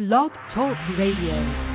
Blog Talk Radio.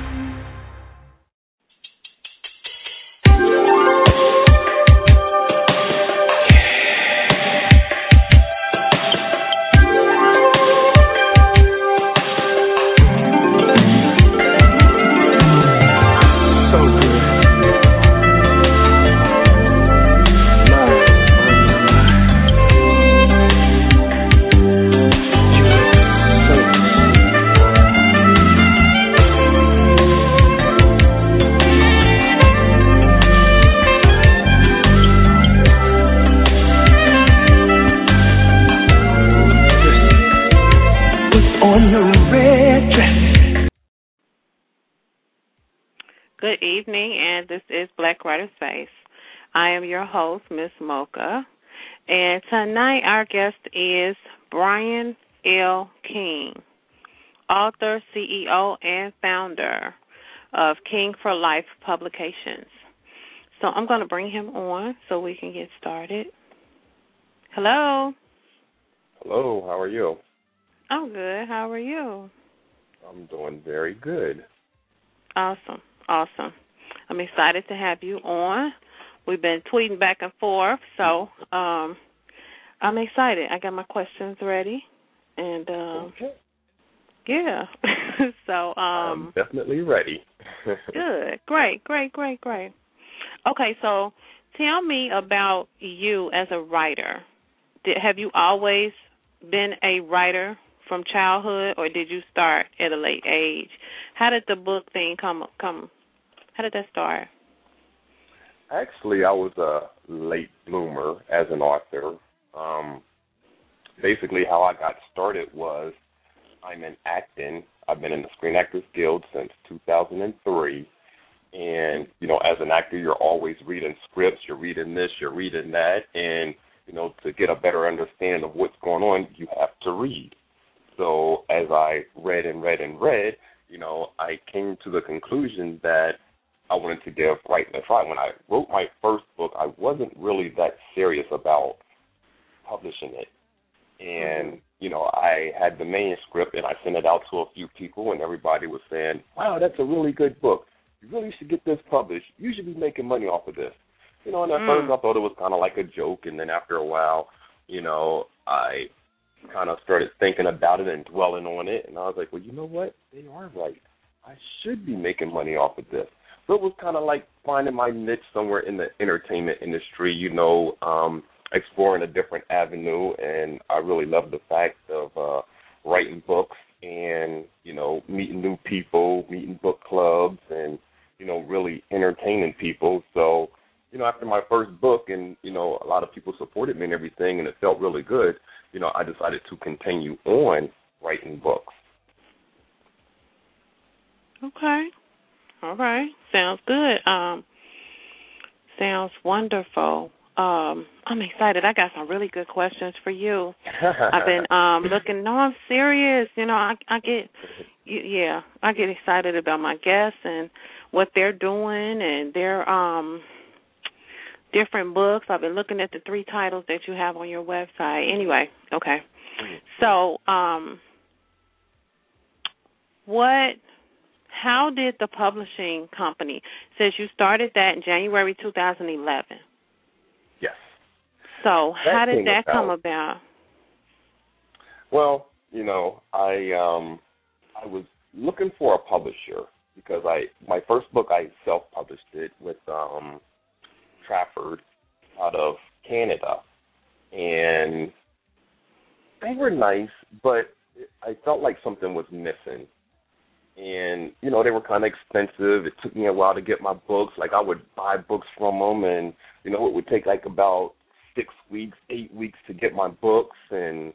Your host, Miss Mocha. And tonight our guest is Brian L. King, author, CEO, and founder of King for Life Publications. So I'm going to bring him on so we can get started. Hello. Hello, how are you? I'm good. How are you? I'm doing very good. Awesome. Awesome. I'm excited to have you on. We've been tweeting back and forth, so um, I'm excited. I got my questions ready, and um, okay. yeah. so um, I'm definitely ready. good, great, great, great, great. Okay, so tell me about you as a writer. Did, have you always been a writer from childhood, or did you start at a late age? How did the book thing come come? How did that start? Actually, I was a late bloomer as an author. Um, basically, how I got started was I'm in acting. I've been in the Screen Actors Guild since 2003. And, you know, as an actor, you're always reading scripts, you're reading this, you're reading that. And, you know, to get a better understanding of what's going on, you have to read. So as I read and read and read, you know, I came to the conclusion that I wanted to give writing a try. When I wrote my first book, I wasn't really that serious about publishing it. And, mm-hmm. you know, I had the manuscript and I sent it out to a few people and everybody was saying, Wow, that's a really good book. You really should get this published. You should be making money off of this. You know, and at mm. first I thought it was kinda like a joke and then after a while, you know, I kind of started thinking about it and dwelling on it and I was like, Well, you know what? They are right. I should be making money off of this. So it was kind of like finding my niche somewhere in the entertainment industry, you know, um, exploring a different avenue. And I really love the fact of uh, writing books and, you know, meeting new people, meeting book clubs, and, you know, really entertaining people. So, you know, after my first book, and, you know, a lot of people supported me and everything, and it felt really good, you know, I decided to continue on writing books. Okay. All right. Sounds good. Um sounds wonderful. Um, I'm excited. I got some really good questions for you. I've been um looking. No, I'm serious. You know, I I get, yeah, I get excited about my guests and what they're doing and their um different books. I've been looking at the three titles that you have on your website. Anyway, okay. So, um, what how did the publishing company, since you started that in January 2011? Yes. So that how did that about, come about? Well, you know, I um I was looking for a publisher because I my first book I self published it with um Trafford out of Canada. And they were nice, but I felt like something was missing and you know they were kind of expensive. It took me a while to get my books. Like I would buy books from them, and you know it would take like about six weeks, eight weeks to get my books, and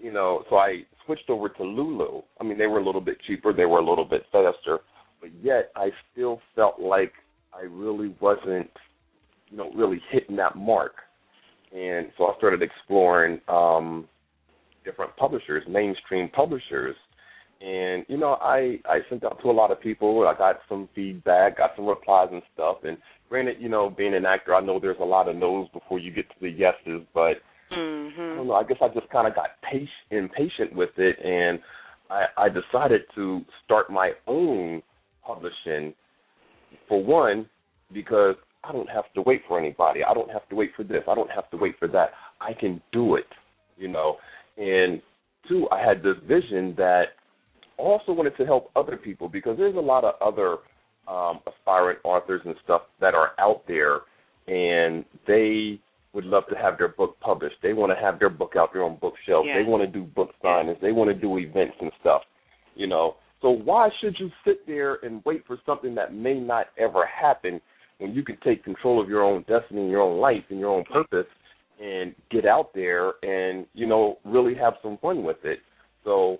you know so I switched over to Lulu. I mean they were a little bit cheaper, they were a little bit faster, but yet I still felt like I really wasn't, you know, really hitting that mark. And so I started exploring um different publishers, mainstream publishers and you know I I sent out to a lot of people. I got some feedback, got some replies and stuff. And granted, you know, being an actor, I know there's a lot of no's before you get to the yeses. But mm-hmm. I don't know. I guess I just kind of got patient, impatient with it, and I, I decided to start my own publishing. For one, because I don't have to wait for anybody. I don't have to wait for this. I don't have to wait for that. I can do it, you know. And two, I had this vision that also wanted to help other people because there's a lot of other um, aspiring authors and stuff that are out there, and they would love to have their book published. They want to have their book out there on bookshelves. Yeah. They want to do book signings. They want to do events and stuff. You know, so why should you sit there and wait for something that may not ever happen when you can take control of your own destiny and your own life and your own purpose and get out there and you know really have some fun with it. So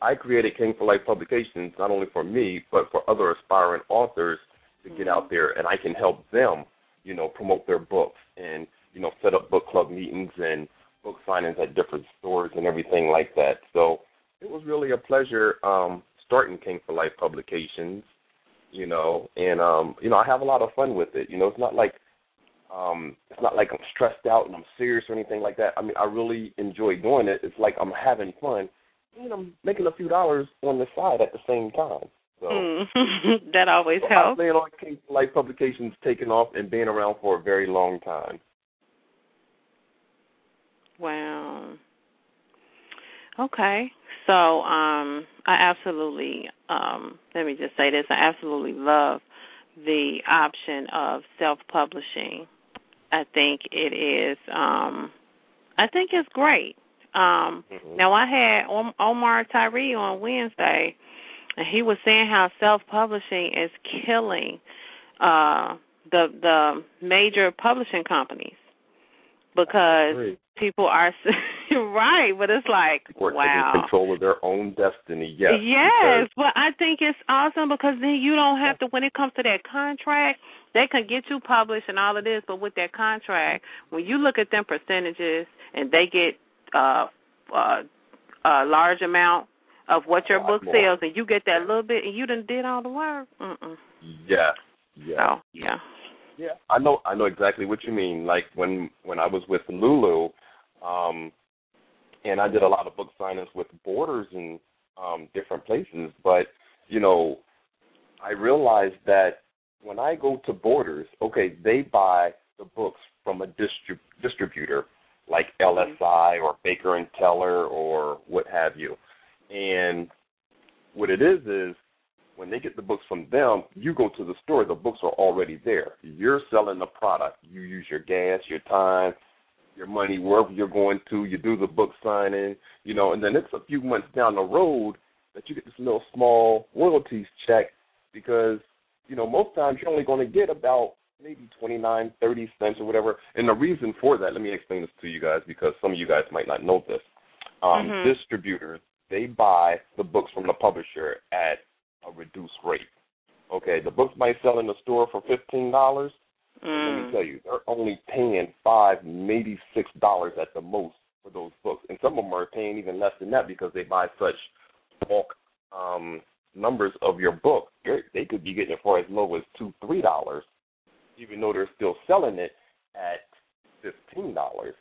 I created King for Life Publications not only for me but for other aspiring authors to get out there and I can help them, you know, promote their books and you know set up book club meetings and book signings at different stores and everything like that. So it was really a pleasure um starting King for Life Publications, you know, and um you know I have a lot of fun with it. You know, it's not like um it's not like I'm stressed out and I'm serious or anything like that. I mean, I really enjoy doing it. It's like I'm having fun and I'm making a few dollars on the side at the same time. So Mm. that always so helps. plan on King Life Publications taking off and being around for a very long time. Wow. Okay. So, um I absolutely um let me just say this, I absolutely love the option of self-publishing. I think it is um I think it's great. Um Mhm. now I had Omar Tyree on Wednesday and he was saying how self-publishing is killing uh the the major publishing companies because people are right, but it's like wow. control of their own destiny. Yes. Yes, but I think it's awesome because then you don't have to when it comes to that contract, they can get you published and all of this, but with that contract, when you look at them percentages and they get uh uh a large amount of what your book more. sells and you get that little bit and you done did all the work. Mm mm. Yeah. Yeah. So yeah. Yeah, I know. I know exactly what you mean. Like when when I was with Lulu, um, and I did a lot of book signings with Borders and um, different places. But you know, I realized that when I go to Borders, okay, they buy the books from a distrib- distributor like mm-hmm. LSI or Baker and Taylor or what have you, and what it is is when they get the books from them, you go to the store, the books are already there. You're selling the product. You use your gas, your time, your money, wherever you're going to, you do the book signing, you know, and then it's a few months down the road that you get this little small royalties check because, you know, most times you're only going to get about maybe twenty nine, thirty cents or whatever. And the reason for that, let me explain this to you guys because some of you guys might not know this. Um, Mhm. Distributors, they buy the books from the publisher at a reduced rate. Okay, the books might sell in the store for fifteen dollars. Let me Mm. tell you, they're only paying five, maybe six dollars at the most for those books, and some of them are paying even less than that because they buy such bulk um, numbers of your book. They could be getting it for as low as two, three dollars, even though they're still selling it at fifteen dollars.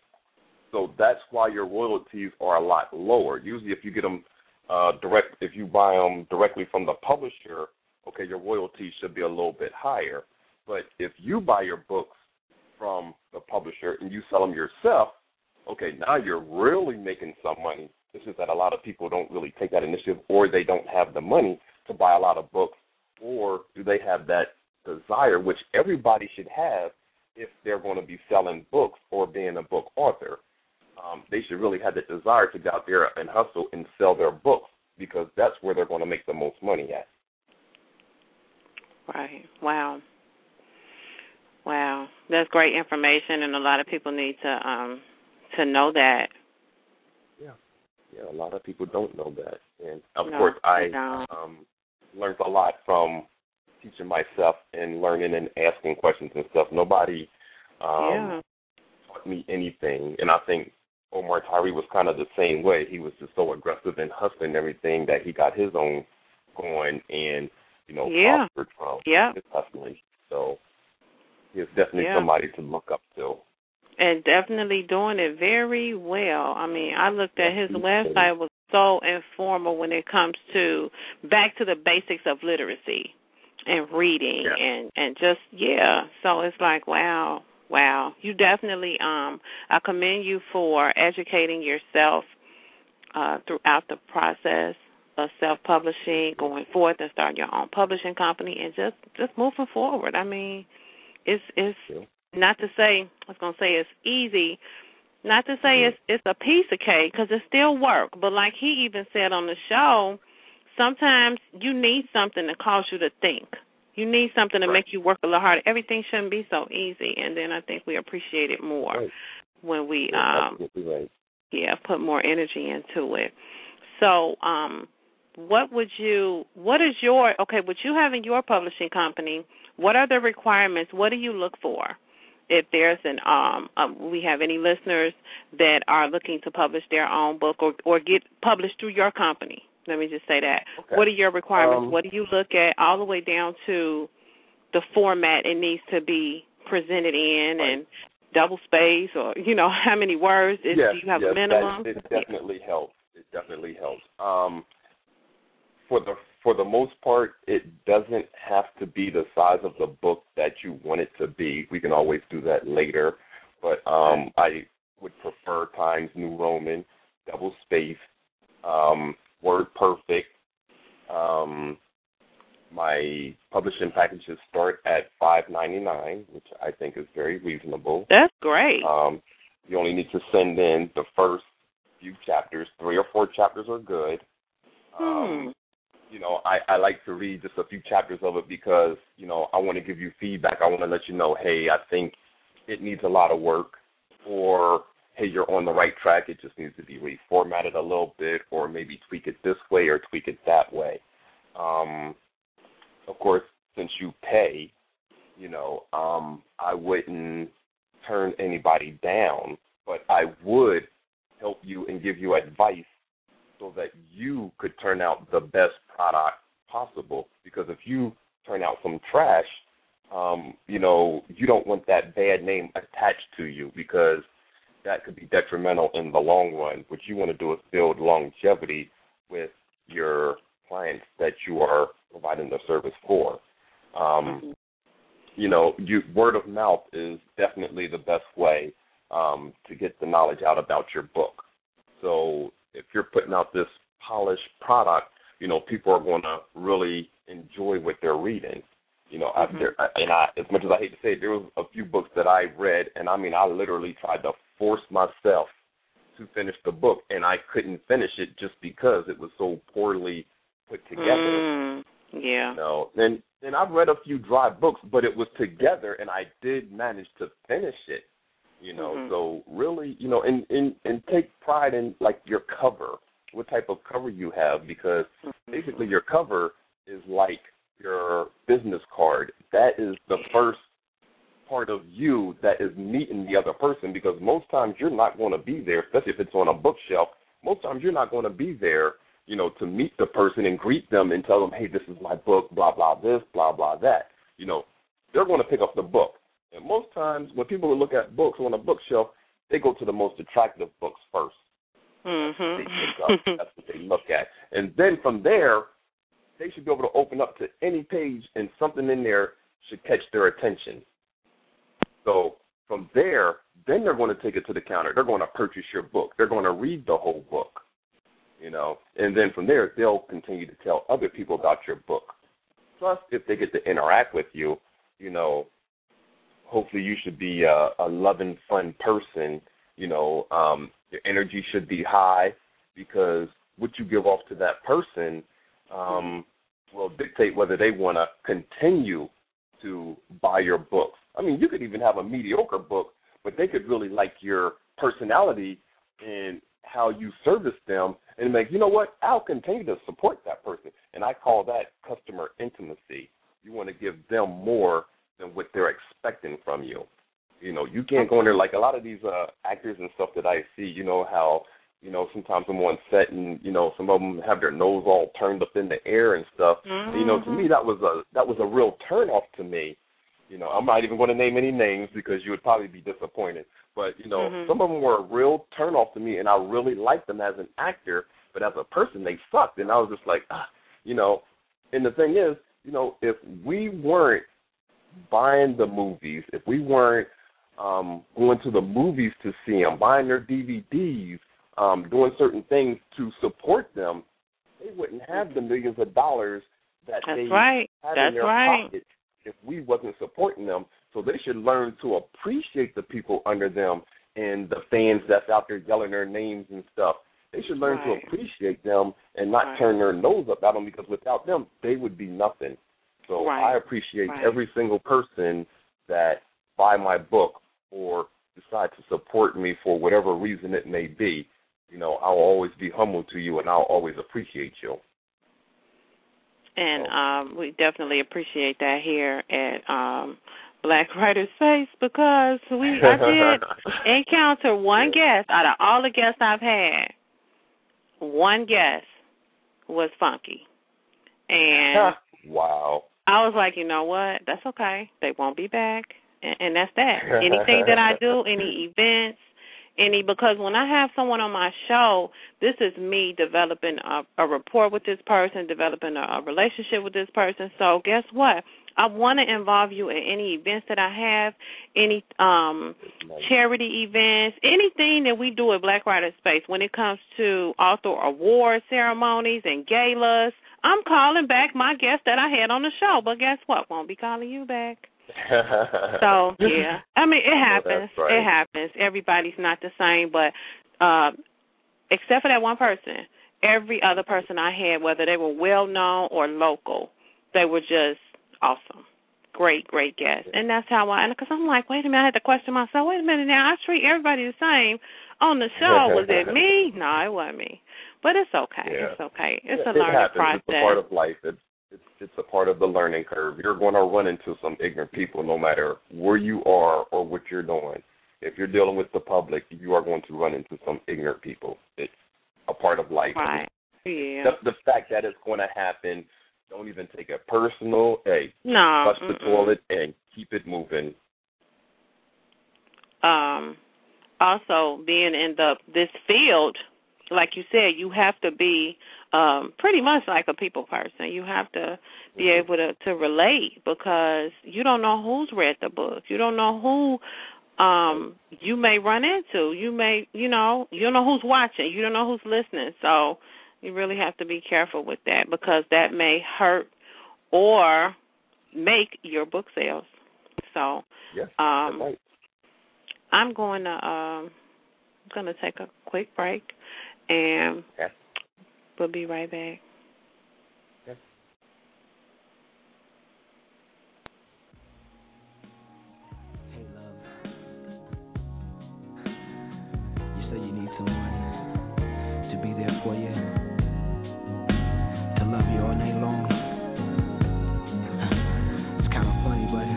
So that's why your royalties are a lot lower. Usually, if you get them uh, direct, if you buy them directly from the publisher, okay, your royalties should be a little bit higher. But if you buy your books from the publisher and you sell them yourself, okay, now you're really making some money. It's just that a lot of people don't really take that initiative, or they don't have the money to buy a lot of books, or do they have that desire, which everybody should have if they're going to be selling books or being a book author. Um, they should really have the desire to go out there and hustle and sell their books because that's where they're going to make the most money at. Right. Wow. Wow. That's great information and a lot of people need to um to know that. Yeah, Yeah, a lot of people don't know that, and of No, course, I um, learned a lot from teaching myself and learning and asking questions and stuff. Nobody um, yeah. taught me anything, and I think Omar Tyree was kind of the same way. He was just so aggressive and hustling everything that he got his own going and you know Yeah. prospered from Yeah. his hustling. So he's definitely Yeah. somebody to look up to. And definitely doing it very well. I mean, I looked at his website was so informal when it comes to back to the basics of literacy and reading yeah. and and just yeah. So it's like wow, wow. You definitely um I commend you for educating yourself uh throughout the process of self publishing, going forth and starting your own publishing company and just just moving forward. I mean, it's it's yeah. not to say I was gonna say it's easy, not to say mm-hmm. it's it's a piece of cake because it's still work. But like he even said on the show, sometimes you need something to cause you to think. You need something to right. make you work a little harder. Everything shouldn't be so easy, and then I think we appreciate it more right. when we yeah, um right. yeah put more energy into it. So um what would you what is your okay with you having your publishing company what are the requirements what do you look for if there's an um, um we have any listeners that are looking to publish their own book or or get published through your company let me just say that okay. what are your requirements um, what do you look at all the way down to the format it needs to be presented in right. and double space or you know how many words is, yes, do you have yes, a minimum that, it definitely yeah. helps it definitely helps um for the for the most part, it doesn't have to be the size of the book that you want it to be. We can always do that later, but um, I would prefer Times New Roman, double space, um, word perfect. Um, my publishing packages start at five ninety nine, which I think is very reasonable. That's great. Um, you only need to send in the first few chapters. Three or four chapters are good. Um, hmm you know, I, I like to read just a few chapters of it because, you know, I want to give you feedback. I want to let you know, hey, I think it needs a lot of work or hey, you're on the right track, it just needs to be reformatted a little bit or maybe tweak it this way or tweak it that way. Um of course, since you pay, you know, um, I wouldn't turn anybody down, but I would help you and give you advice so that you could turn out the best product possible. Because if you turn out some trash, um, you know, you don't want that bad name attached to you because that could be detrimental in the long run. What you want to do is build longevity with your clients that you are providing the service for. Um. You know, you, word of mouth is definitely the best way um, to get the knowledge out about your book. So if you're putting out this polished product, you know, people are going to really enjoy what they're reading. You know, mm-hmm. I, there, and I, as much as I hate to say it, there was a few books that I read, and I mean, I literally tried to force myself to finish the book, and I couldn't finish it just because it was so poorly put together. Mm, yeah. You know, and and I've read a few dry books, but it was together, and I did manage to finish it. You know, mm-hmm. so really, you know, and and and take pride in like your cover, what type of cover you have, because mm-hmm. basically your cover is like your business card. That is the first part of you that is meeting the other person because most times you're not going to be there, especially if it's on a bookshelf. Most times you're not going to be there, you know, to meet the person and greet them and tell them, hey, this is my book, blah, blah, this, blah, blah, that. You know, they're going to pick up the book. And most times when people look at books on a bookshelf, they go to the most attractive books 1st mm-hmm. That's, that's what they look at. And then from there, they should be able to open up to any page and something in there should catch their attention. So from there, then they're going to take it to the counter. They're going to purchase your book. They're going to read the whole book, you know. And then from there, they'll continue to tell other people about your book. Plus, if they get to interact with you, you know, hopefully you should be a, a loving, fun person. You know, um, your energy should be high because what you give off to that person um, will dictate whether they want to continue to buy your books. I mean, you could even have a mediocre book, but they could really like your personality and how you service them and make, you know what, I'll continue to support that person. And I call that customer intimacy. You want to give them more than what they're expecting from you. You know, you can't go in there like a lot of these uh actors and stuff that I see, you know, how you know, sometimes I'm on set and, you know, some of them have their nose all turned up in the air and stuff. Mm-hmm. You know, to me that was a that was a real turn off to me. You know, I'm not even going to name any names because you would probably be disappointed. But, you know, mm-hmm. some of them were a real turn off to me and I really liked them as an actor but as a person, they sucked. And I was just like, ah, you know. And the thing is, you know, if we weren't buying the movies, if we weren't um, going to the movies to see them, buying their DVDs, um, doing certain things to support them, they wouldn't have the millions of dollars that That's they right. have That's in their right. pocket if we wasn't supporting them. So they should learn to appreciate the people under them and the fans that's out there yelling their names and stuff. They should learn Right. to appreciate them and not Right. turn their nose up at them because without them, they would be nothing. So Right. I appreciate every single person that buy my book or decide to support me for whatever reason it may be. You know, I'll always be humble to you and I'll always appreciate you. And Oh. um, we definitely appreciate that here at um, Black Writers Space because we I did encounter one guest out of all the guests I've had. One guest was funky, and wow. I was like, you know what? That's okay. They won't be back, and, and that's that. Anything that I do, any events, any because when I have someone on my show, this is me developing a, a rapport with this person, developing a, a relationship with this person. So guess what? I want to involve you in any events that I have, any um charity events, anything that we do at Black Writer Space when it comes to author award ceremonies and galas. I'm calling back my guest that I had on the show, but guess what? Won't be calling you back. So yeah, I mean it happens. right. It happens. Everybody's not the same, but uh, except for that one person, every other person I had, whether they were well known or local, they were just awesome. Great, great guests, and that's how I. Because I'm like, wait a minute, I had to question myself. Wait a minute, now I treat everybody the same on the show. Was it me? No, it wasn't me. But it's okay. Yeah. It's okay. It's it, a learning it process. It's a part of life. It's, it's it's a part of the learning curve. You're going to run into some ignorant people, no matter where you are or what you're doing. If you're dealing with the public, you are going to run into some ignorant people. It's a part of life. right. Yeah. The, the fact that it's going to happen, don't even take it personal. Hey, no. flush the mm-mm. toilet and keep it moving. um also being in the this field like you said you have to be um pretty much like a people person. You have to be able to to relate because you don't know who's read the book. You don't know who um you may run into. You may you know you don't know who's watching. You don't know who's listening. So you really have to be careful with that because that may hurt or make your book sales. So Yes, um right. I'm going to um I'm going to take a quick break and Okay. We'll be right back. Hey, love. You say you need someone to be there for you, to love you all night long. It's kind of funny, but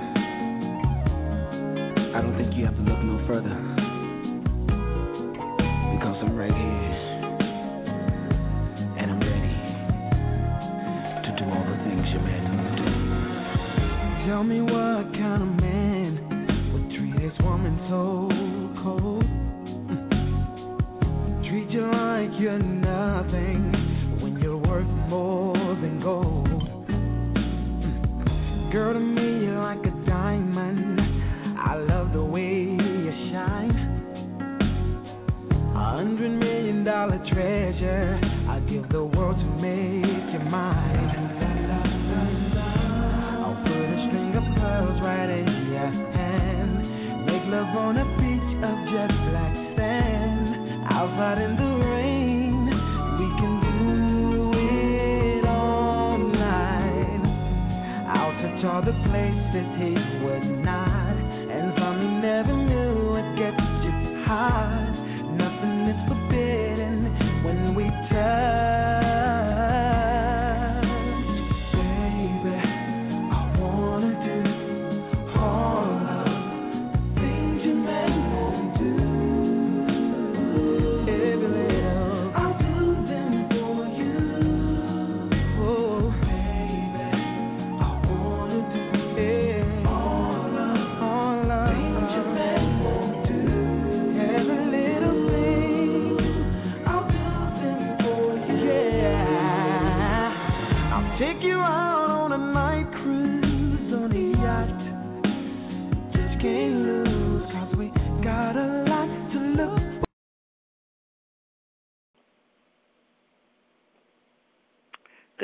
I don't think you have to look no further Tell me what kind of man would treat his woman so cold. Treat you like you're nothing when you're worth more than gold. Girl, to me, you're like a diamond.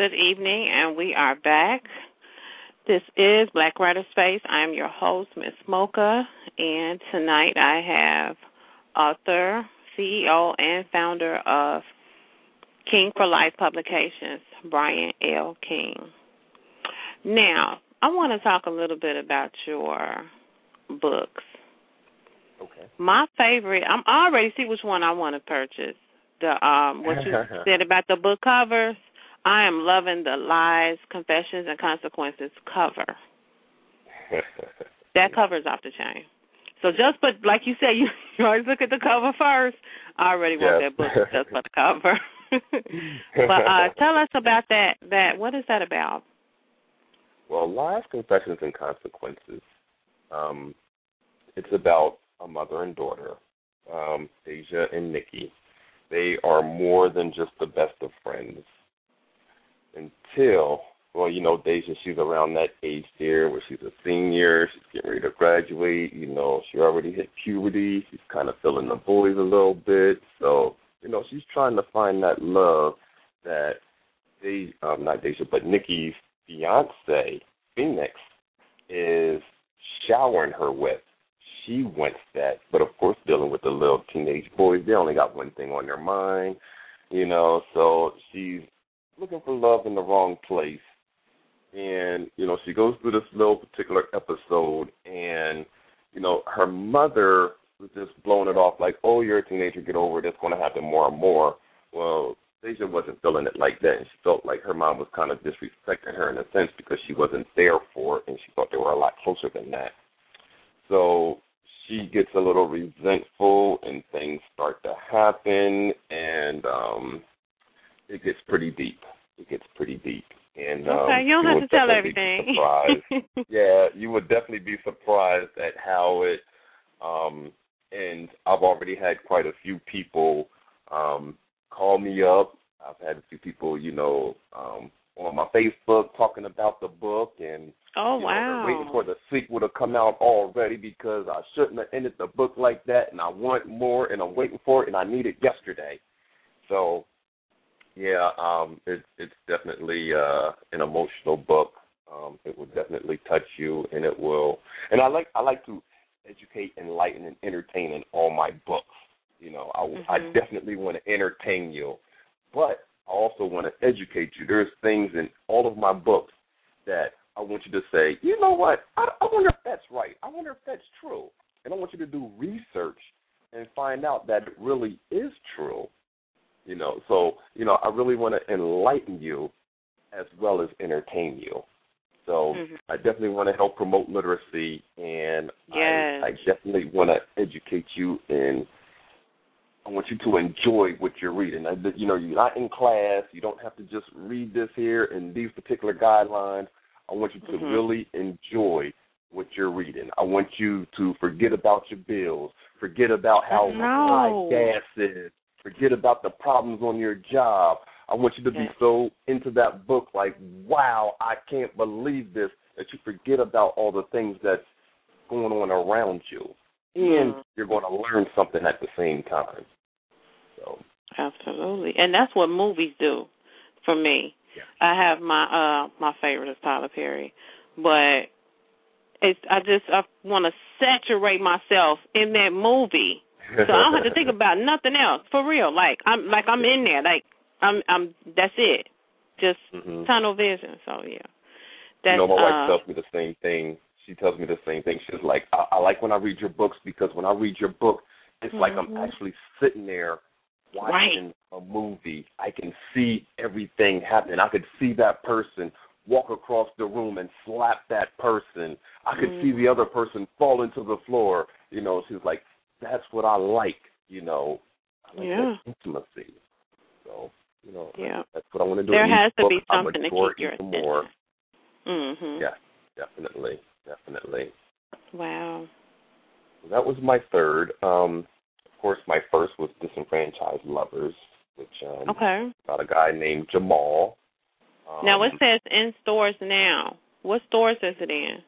Good evening, and we are back. This is Black Writer Space. I'm your host, Miss Mocha, and tonight I have author, CEO, and founder of King for Life Publications, Brian L. King. Now, I want to talk a little bit about your books. Okay. My favorite, I'm already see which one I want to purchase. The um what you said about the book covers. I am loving the lies, confessions, and consequences cover. That cover's off the chain. So just but like you said, you, you always look at the cover first. I already want Yes. that book just for the cover. but uh tell us about that that what is that about? Well, Lies, Confessions, and Consequences. Um, it's about a mother and daughter, um, Deja and Nikki. They are more than just the best of friends. Until, well, you know, Deja, she's around that age there where she's a senior, she's getting ready to graduate, you know, she already hit puberty, she's kind of feeling the boys a little bit. So, you know, she's trying to find that love that they um not Deja, but Nikki's fiance, Phoenix, is showering her with. She wants that. But of course dealing with the little teenage boys, they only got one thing on their mind, you know, so she's looking for love in the wrong place. And, you know, she goes through this little particular episode and, you know, her mother was just blowing it off like, Oh, you're a teenager, get over it, it's gonna happen more and more. Well, Deja wasn't feeling it like that, and she felt like her mom was kind of disrespecting her in a sense because she wasn't there for it, and she thought they were a lot closer than that. So she gets a little resentful, and things start to happen, and um it gets pretty deep. It gets pretty deep, and um, Okay, you don't have to tell everything. yeah, you would definitely be surprised at how it um and I've already had quite a few people um call me up. I've had a few people, you know, um on my Facebook talking about the book and oh you know, wow. waiting for the sequel to come out already because I shouldn't have ended the book like that and I want more and I'm waiting for it and I need it yesterday. So yeah, um it's it's definitely uh an emotional book. Um it will definitely touch you and it will and I like I like to educate, enlighten and entertain in all my books. You know, I I Mhm. definitely want to entertain you, but I also want to educate you. There's things in all of my books that I want you to say, you know what? I, I wonder if that's right. I wonder if that's true. And I want you to do research and find out that it really is true. You know, so you know, I really want to enlighten you as well as entertain you. So Mhm. I definitely want to help promote literacy, and Yes. I, I definitely want to educate you and I want you to enjoy what you're reading. I, you know, you're not in class. You don't have to just read this here and these particular guidelines. I want you to Mhm. really enjoy what you're reading. I want you to forget about your bills, forget about how No. high gas is, forget about the problems on your job. I want you to be so into that book, like, wow, I can't believe this, that you forget about all the things that's going on around you. And you're going to learn something at the same time. So, Absolutely. And that's what movies do for me. Yeah. I have my uh my favorite is Tyler Perry. But it's I just I want to saturate myself in that movie. So I don't have to think about nothing else. For real. Like I'm like I'm in there. Like I'm I'm that's it. Just Mhm. tunnel vision. So yeah. That's you know, my uh, wife tells me the same thing. She tells me the same thing. She's like, I, I like when I read your books because when I read your book, it's like I'm Mhm. actually sitting there watching a movie. I can see everything happening. I could see that person walk across the room and slap that person. I could see Mhm. the other person fall into the floor. You know, she's like, that's what I like. You know, I like Yeah. that intimacy. So, you know, Yeah. that's what I want to do. There has to book. be something to keep your attention. more. Mhm. Yeah, definitely, definitely. Wow. That was my third. Um, of course, my first was Dysenfranchised Lovers, which um, Okay. about a guy named Jamal. Um, now it says in stores now. What stores is it in?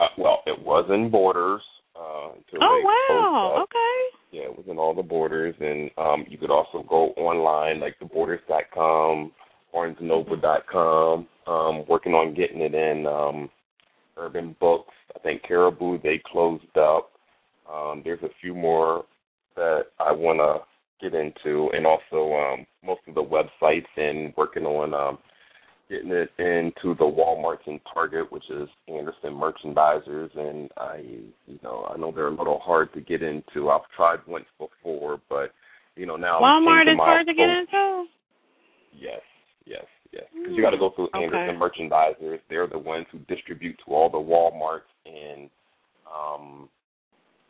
Uh, well, it was in Borders. Uh, Oh wow. Okay. Yeah, it was in all the Borders, and um, you could also go online like the borders dot com theborders.com, BarnesandNoble.com. Um, working on getting it in um, Urban Books. I think Karibu they closed up. Um, there's a few more that I want to get into, and also um, most of the websites and working on um, getting it into the WalMarts and Target, which is Anderson Merchandisers, and I, you know, I know they're a little hard to get into. I've tried once before, but you know now Walmart is hard to get into. Yes, yes, yes. Because you got to go through Okay. Anderson Merchandisers. They're the ones who distribute to all the WalMarts and um,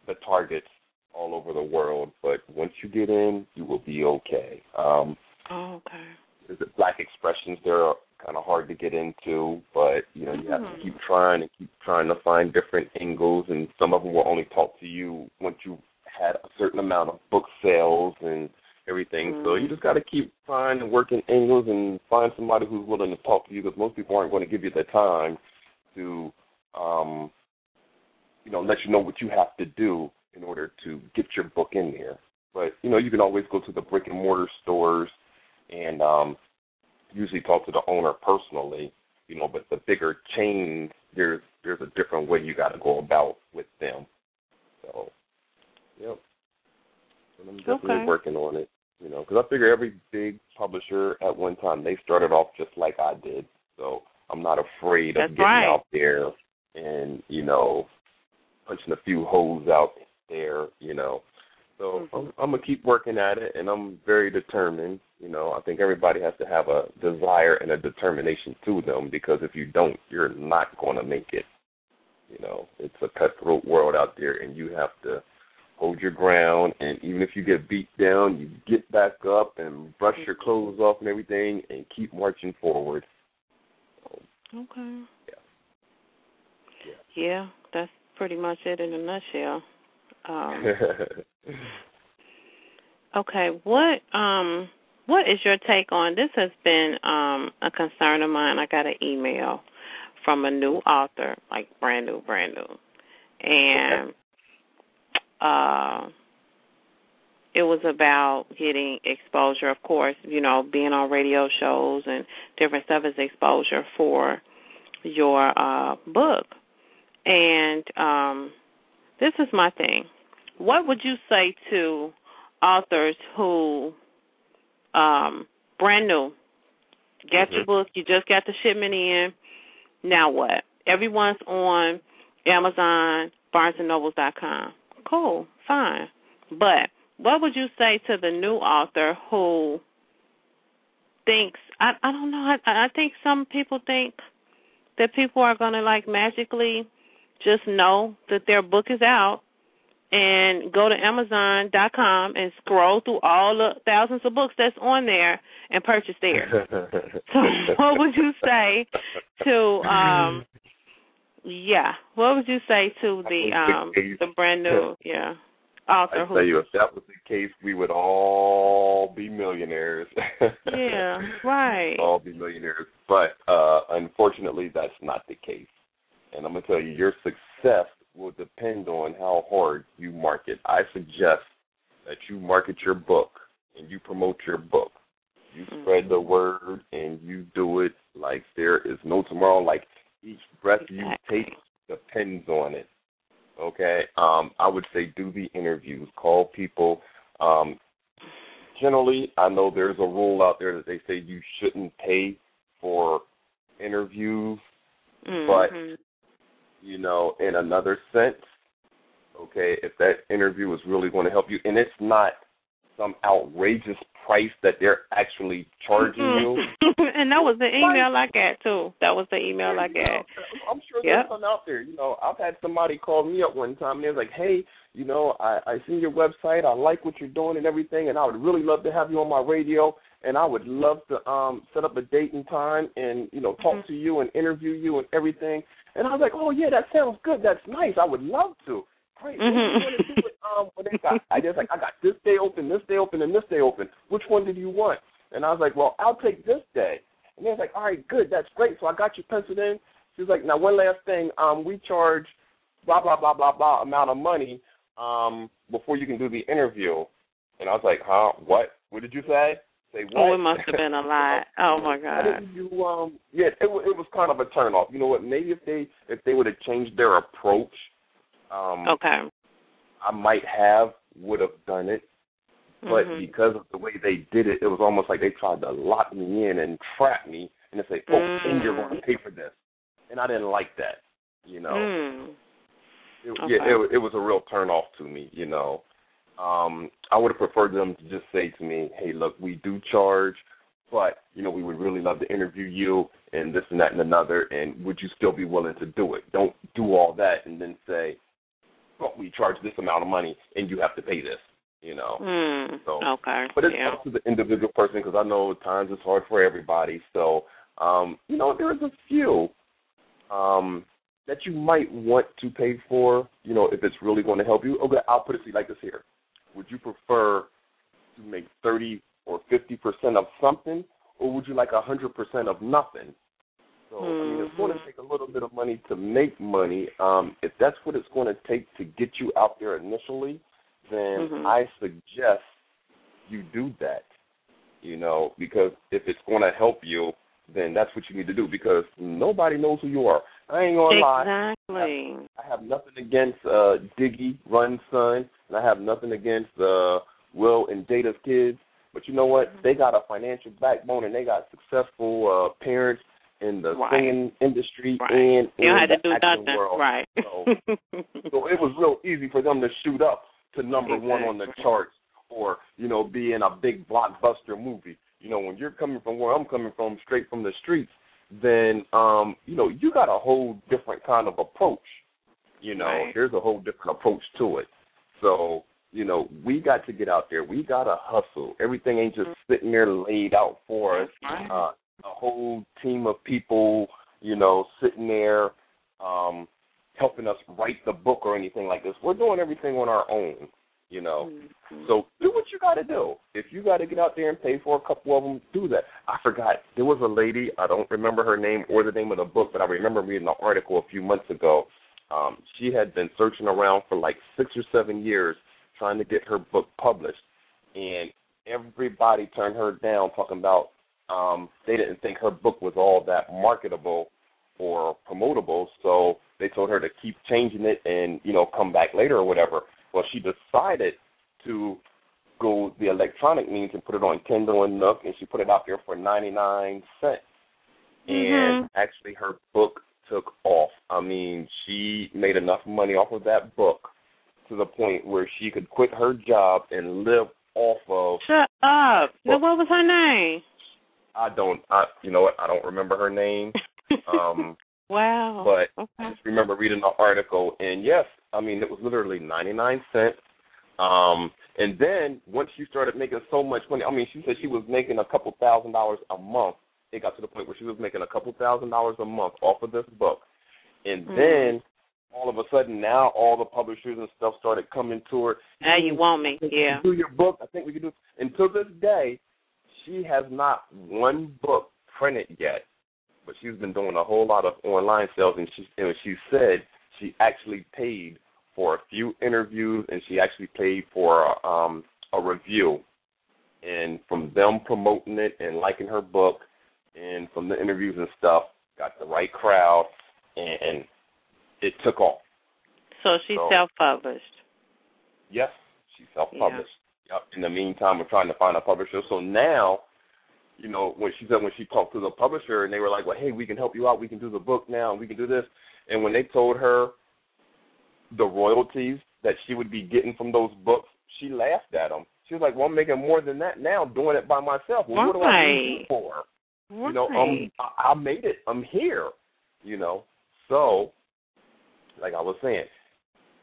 the Targets all over the world. But once you get in, you will be okay. Um, Oh, okay. is it Black Expressions? They're kind of hard to get into, but you know you have to Mhm. keep trying and keep trying to find different angles, and some of them will only talk to you once you had a certain amount of book sales and everything. So Mhm. you just got to keep trying and working angles and find somebody who's willing to talk to you because most people aren't going to give you the time to, um, you know, let you know what you have to do in order to get your book in there. But you know, you can always go to the brick and mortar stores and um usually talk to the owner personally, you know, but the bigger chains there's there's a different way you got to go about with them. So, yep. And I'm definitely Okay. working on it, you know, because I figure every big publisher at one time they started off just like I did, so I'm not afraid of That's getting right. out there and you know punching a few holes out there, you know. So Mhm. I'm, I'm gonna keep working at it, and I'm very determined. You know, I think everybody has to have a desire and a determination to them because if you don't, you're not going to make it. You know, it's a cutthroat world out there, and you have to hold your ground. And even if you get beat down, you get back up and brush your clothes off and everything, and keep marching forward. Okay. Yeah. Yeah, that's pretty much it in a nutshell. Um, okay, what um what is your take on this has been um a concern of mine. I got an email from a new author, like brand new, brand new. And uh it was about getting exposure, of course, you know, being on radio shows and different stuff is exposure for your uh book. And um this is my thing. What would you say to authors who um brand new Got your Mhm. book, you just got the shipment in, now what? Everyone's on Amazon, BarnesandNobles.com. Cool, fine. But what would you say to the new author who thinks I I don't know, I I think some people think that people are gonna like magically just know that their book is out and go to Amazon.com and scroll through all the thousands of books that's on there and purchase there. So what would you say to um yeah, what would you say to the um the brand new yeah author I tell you, if that was the case, we would all be millionaires. Yeah, right. all be millionaires. But uh unfortunately, that's not the case. And I'm gonna tell you, your success will depend on how hard you market. I suggest that you market your book and you promote your book. You spread the word and you do it like there is no tomorrow. Like each breath you take depends on it. Okay. Um, I would say do the interviews, call people. Um, generally, I know there's a rule out there that they say you shouldn't pay for interviews, Mhm. You know, in another sense. Okay, if that interview is really going to help you, and it's not some outrageous price that they're actually charging you. and that was the email I got too. That was the email I got. I'm sure Yep. there's some out there. You know, I've had somebody call me up one time and they was like, "Hey, you know, I I seen your website. I like what you're doing and everything, and I would really love to have you on my radio, and I would love to um set up a date and time and you know talk Mhm. to you and interview you and everything." And I was like, "Oh yeah, that sounds good. That's nice. I would love to." Great. When Mhm. you want to do it? Um, they got, I just like I got this day open, this day open, and this day open. Which one did you want? And I was like, well, I'll take this day. And they was like, all right, good, that's great. So I got you penciled in. She was like, now one last thing, um, we charge blah blah blah blah blah amount of money um before you can do the interview. And I was like, huh? What? What did you say? Oh, it must have been a lie. Oh my God. you um yeah it it was kind of a turn off. You know what? Maybe if they if they would have changed their approach, um Okay. I might have would have done it. But Mhm. because of the way they did it, it was almost like they tried to lock me in and trap me and say, "Oh, and you're going to pay for this," and I didn't like that. You know, Mm. it, Okay. yeah, it, it was a real turn off to me. You know, um, I would have preferred them to just say to me, "Hey, look, we do charge, but you know, we would really love to interview you and this and that and another, and would you still be willing to do it? Don't do all that and then say, well, we charge this amount of money and you have to pay this." You know. Mm. So- okay. But it's yeah. up to the individual person because I know at times it's hard for everybody. So, um, you know, there's a few um, that you might want to pay for. You know, if it's really going to help you. Okay, I'll put it like this here: Would you prefer to make thirty or fifty percent of something, or would you like a hundred percent of nothing? So I mean, it's going to Mhm. take a little bit of money to make money. Um, if that's what it's going to take to get you out there initially, then Mhm. I suggest you do that. You know, because if it's going to help you, then that's what you need to do. Because nobody knows who you are. I ain't gonna lie. Exactly. I have nothing against uh Diggy, Run Son, and I have nothing against uh Will and Jada's kids. But you know what? They got a financial backbone and they got successful uh parents in the Right. singing industry Right. and You in don't have to the do acting nothing. world. Right. So, so it was real easy for them to shoot up to number one on the charts or, you know, be in a big blockbuster movie. You know, when you're coming from where I'm coming from, straight from the streets, then um, you know, you got a whole different kind of approach. You know, Right. there's a whole different approach to it. So, you know, we got to get out there. We gotta hustle. Everything ain't just sitting there laid out for us uh, a whole team of people, you know, sitting there um, helping us write the book or anything like this. We're doing everything on our own, you know. Mhm. So do what you got to do. If you got to get out there and pay for a couple of them, do that. I forgot there was a lady. I don't remember her name or the name of the book, but I remember reading an article a few months ago. Um, she had been searching around for like six or seven years trying to get her book published, and everybody turned her down, talking about um, they didn't think her book was all that marketable or promotable. So they told her to keep changing it and you know come back later or whatever. Well, she decided to go the electronic means and put it on Kindle and Nook, and she put it out there for ninety nine cents. And Mhm. actually, her book took off. I mean, she made enough money off of that book to the point where she could quit her job and live off of. Shut up. Now, Well- what was her name? I don't, I you know what? I don't remember her name. Um, wow. but I just remember reading the article, and yes, I mean it was literally ninety nine cents. Um, and then once she started making so much money, I mean, she said she was making a couple thousand dollars a month. It got to the point where she was making a couple thousand dollars a month off of this book, and Mhm. then all of a sudden now all the publishers and stuff started coming to her. Now you want me? Yeah. do your book. I think we can do. To this day, she has not one book printed yet, but she's been doing a whole lot of online sales, and she and she said she actually paid for a few interviews, and she actually paid for a, um, a review, and from them promoting it and liking her book, and from the interviews and stuff, got the right crowd, and, and it took off. So she So- self-published. Yes, she self-published. Yep. In the meantime, we're trying to find a publisher. So now, you know, when she said when she talked to the publisher and they were like, "Well, hey, we can help you out. We can do the book now. and We can do this." And when they told her the royalties that she would be getting from those books, she laughed at them. She was like, "Well, I'm making more than that now doing it by myself. Well, what do I need Right. for?" Right. You know, um, I, I made it. I'm here. You know, so like I was saying,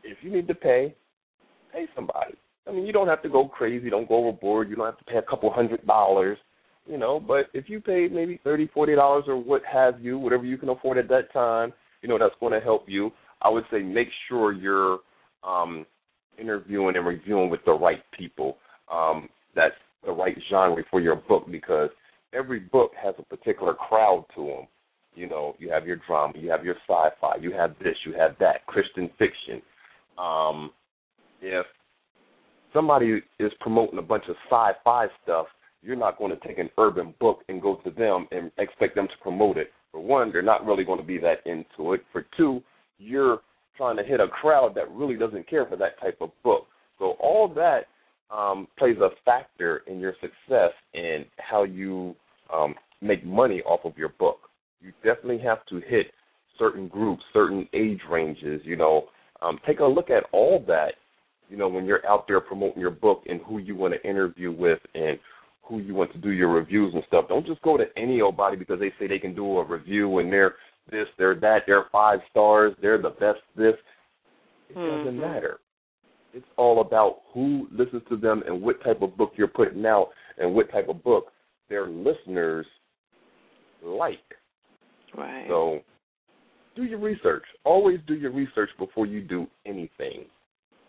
if you need to pay, pay somebody. I mean, you don't have to go crazy. Don't go overboard. You don't have to pay a couple hundred dollars. You know, but if you pay maybe thirty, forty dollars or what have you, whatever you can afford at that time, you know that's going to help you. I would say make sure you're um, interviewing and reviewing with the right people. Um, that's the right genre for your book because every book has a particular crowd to them. You know, you have your drama, you have your sci-fi, you have this, you have that, Christian fiction. Um, if somebody is promoting a bunch of sci-fi stuff, you're not going to take an urban book and go to them and expect them to promote it. For one, they're not really going to be that into it. For two, you're trying to hit a crowd that really doesn't care for that type of book. So all that um, plays a factor in your success and how you um, make money off of your book. You definitely have to hit certain groups, certain age ranges. You know, um, take a look at all that. You know, when you're out there promoting your book and who you want to interview with and who you want to do your reviews and stuff. Don't just go to any old body because they say they can do a review and they're this, they're that, they're five stars, they're the best this. It mm-hmm. doesn't matter. It's all about who listens to them and what type of book you're putting out and what type of book their listeners like. Right. So do your research. Always do your research before you do anything.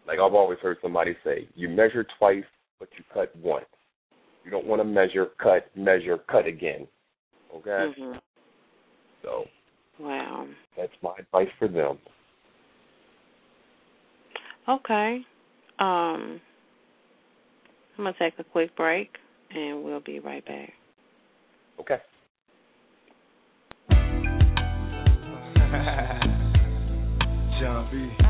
Like I've always heard somebody say, you measure twice, but you cut once. You don't want to measure, cut, measure, cut again. Okay? Mm-hmm. So Wow. That's my advice for them. Okay. Um, I'm going to take a quick break and we'll be right back. Okay. John B.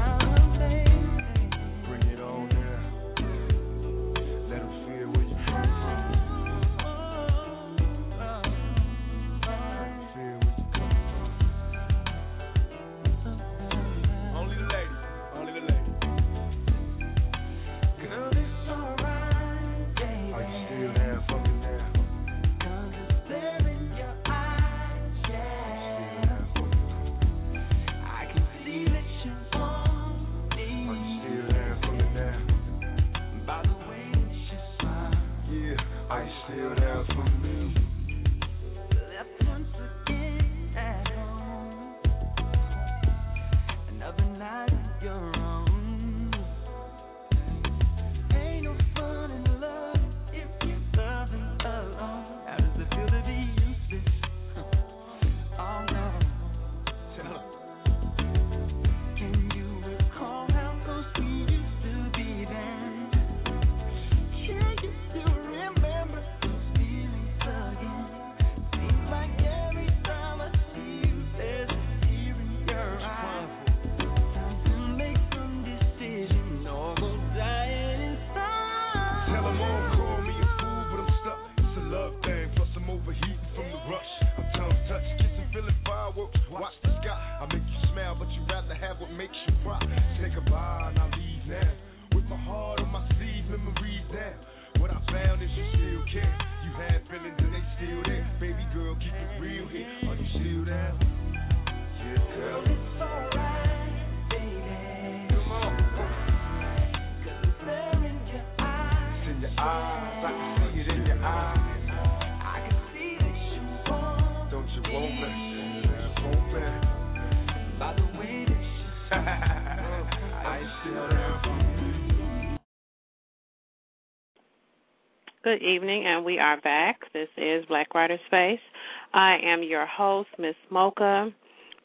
Good evening, and we are back. This is Black Writer Space. I am your host, Miss Mocha.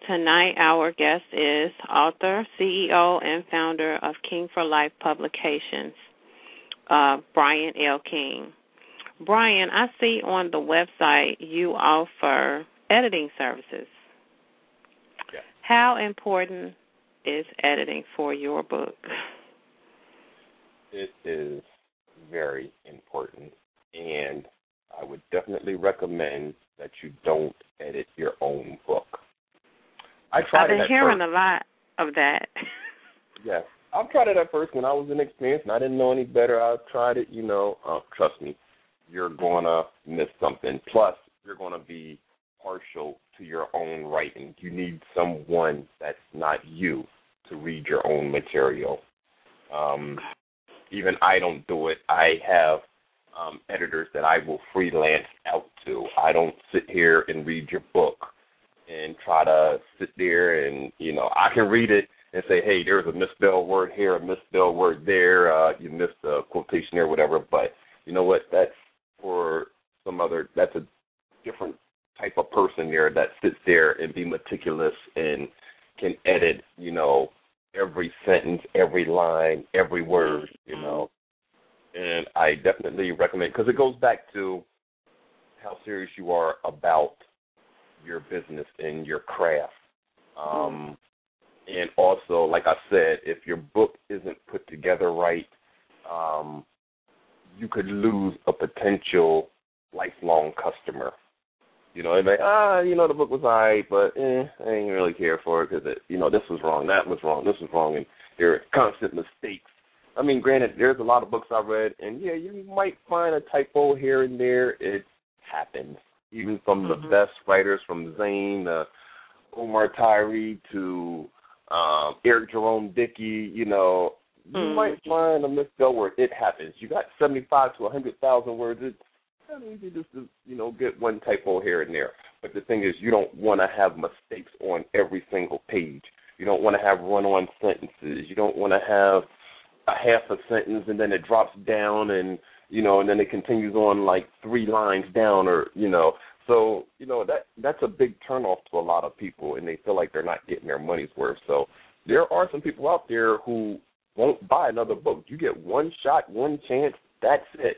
Tonight, our guest is author, CEO, and founder of King for Life Publications, uh, Brian L. King. Brian, I see on the website you offer editing services. Yeah. How important is editing for your book? It is very important, and I would definitely recommend that you don't edit your own book. I tried I've been hearing first. a lot of that. yes, I've tried it at first when I was inexperienced and I didn't know any better. I tried it, you know. Uh, trust me, you're gonna miss something. Plus, you're gonna be partial to your own writing. You need someone that's not you to read your own material. Um, even I don't do it. I have um, editors that I will freelance out to. I don't sit here and read your book and try to sit there and you know I can read it and say, hey, there's a misspelled word here, a misspelled word there, uh, you missed a quotation there, whatever. But you know what? That's for some other. That's a different type of person there that sits there and be meticulous and can edit, you know, every sentence, every line, every word, you know. And I definitely recommend because it goes back to how serious you are about your business and your craft. Um, and also, like I said, if your book isn't put together right, um, you could lose a potential lifelong customer. You know, they're like, ah, you know, the book was alright, but eh, I ain't really care for it because it, you know, this was wrong, that was wrong, this was wrong, and there are constant mistakes. I mean, granted, there's a lot of books I read, and yeah, you might find a typo here and there. It happens, even from mm-hmm. the best writers, from Zane, uh, Omar Tyree to um, Eric Jerome Dickey. You know, you mm-hmm. might find a misspell word. It happens. You got seventy-five to a hundred thousand words. It's not easy just to you know get one typo here and there. But the thing is, you don't want to have mistakes on every single page. You don't want to have run-on sentences. You don't want to have a half a sentence and then it drops down and you know and then it continues on like three lines down or you know so you know that that's a big turnoff to a lot of people and they feel like they're not getting their money's worth so there are some people out there who won't buy another book you get one shot one chance that's it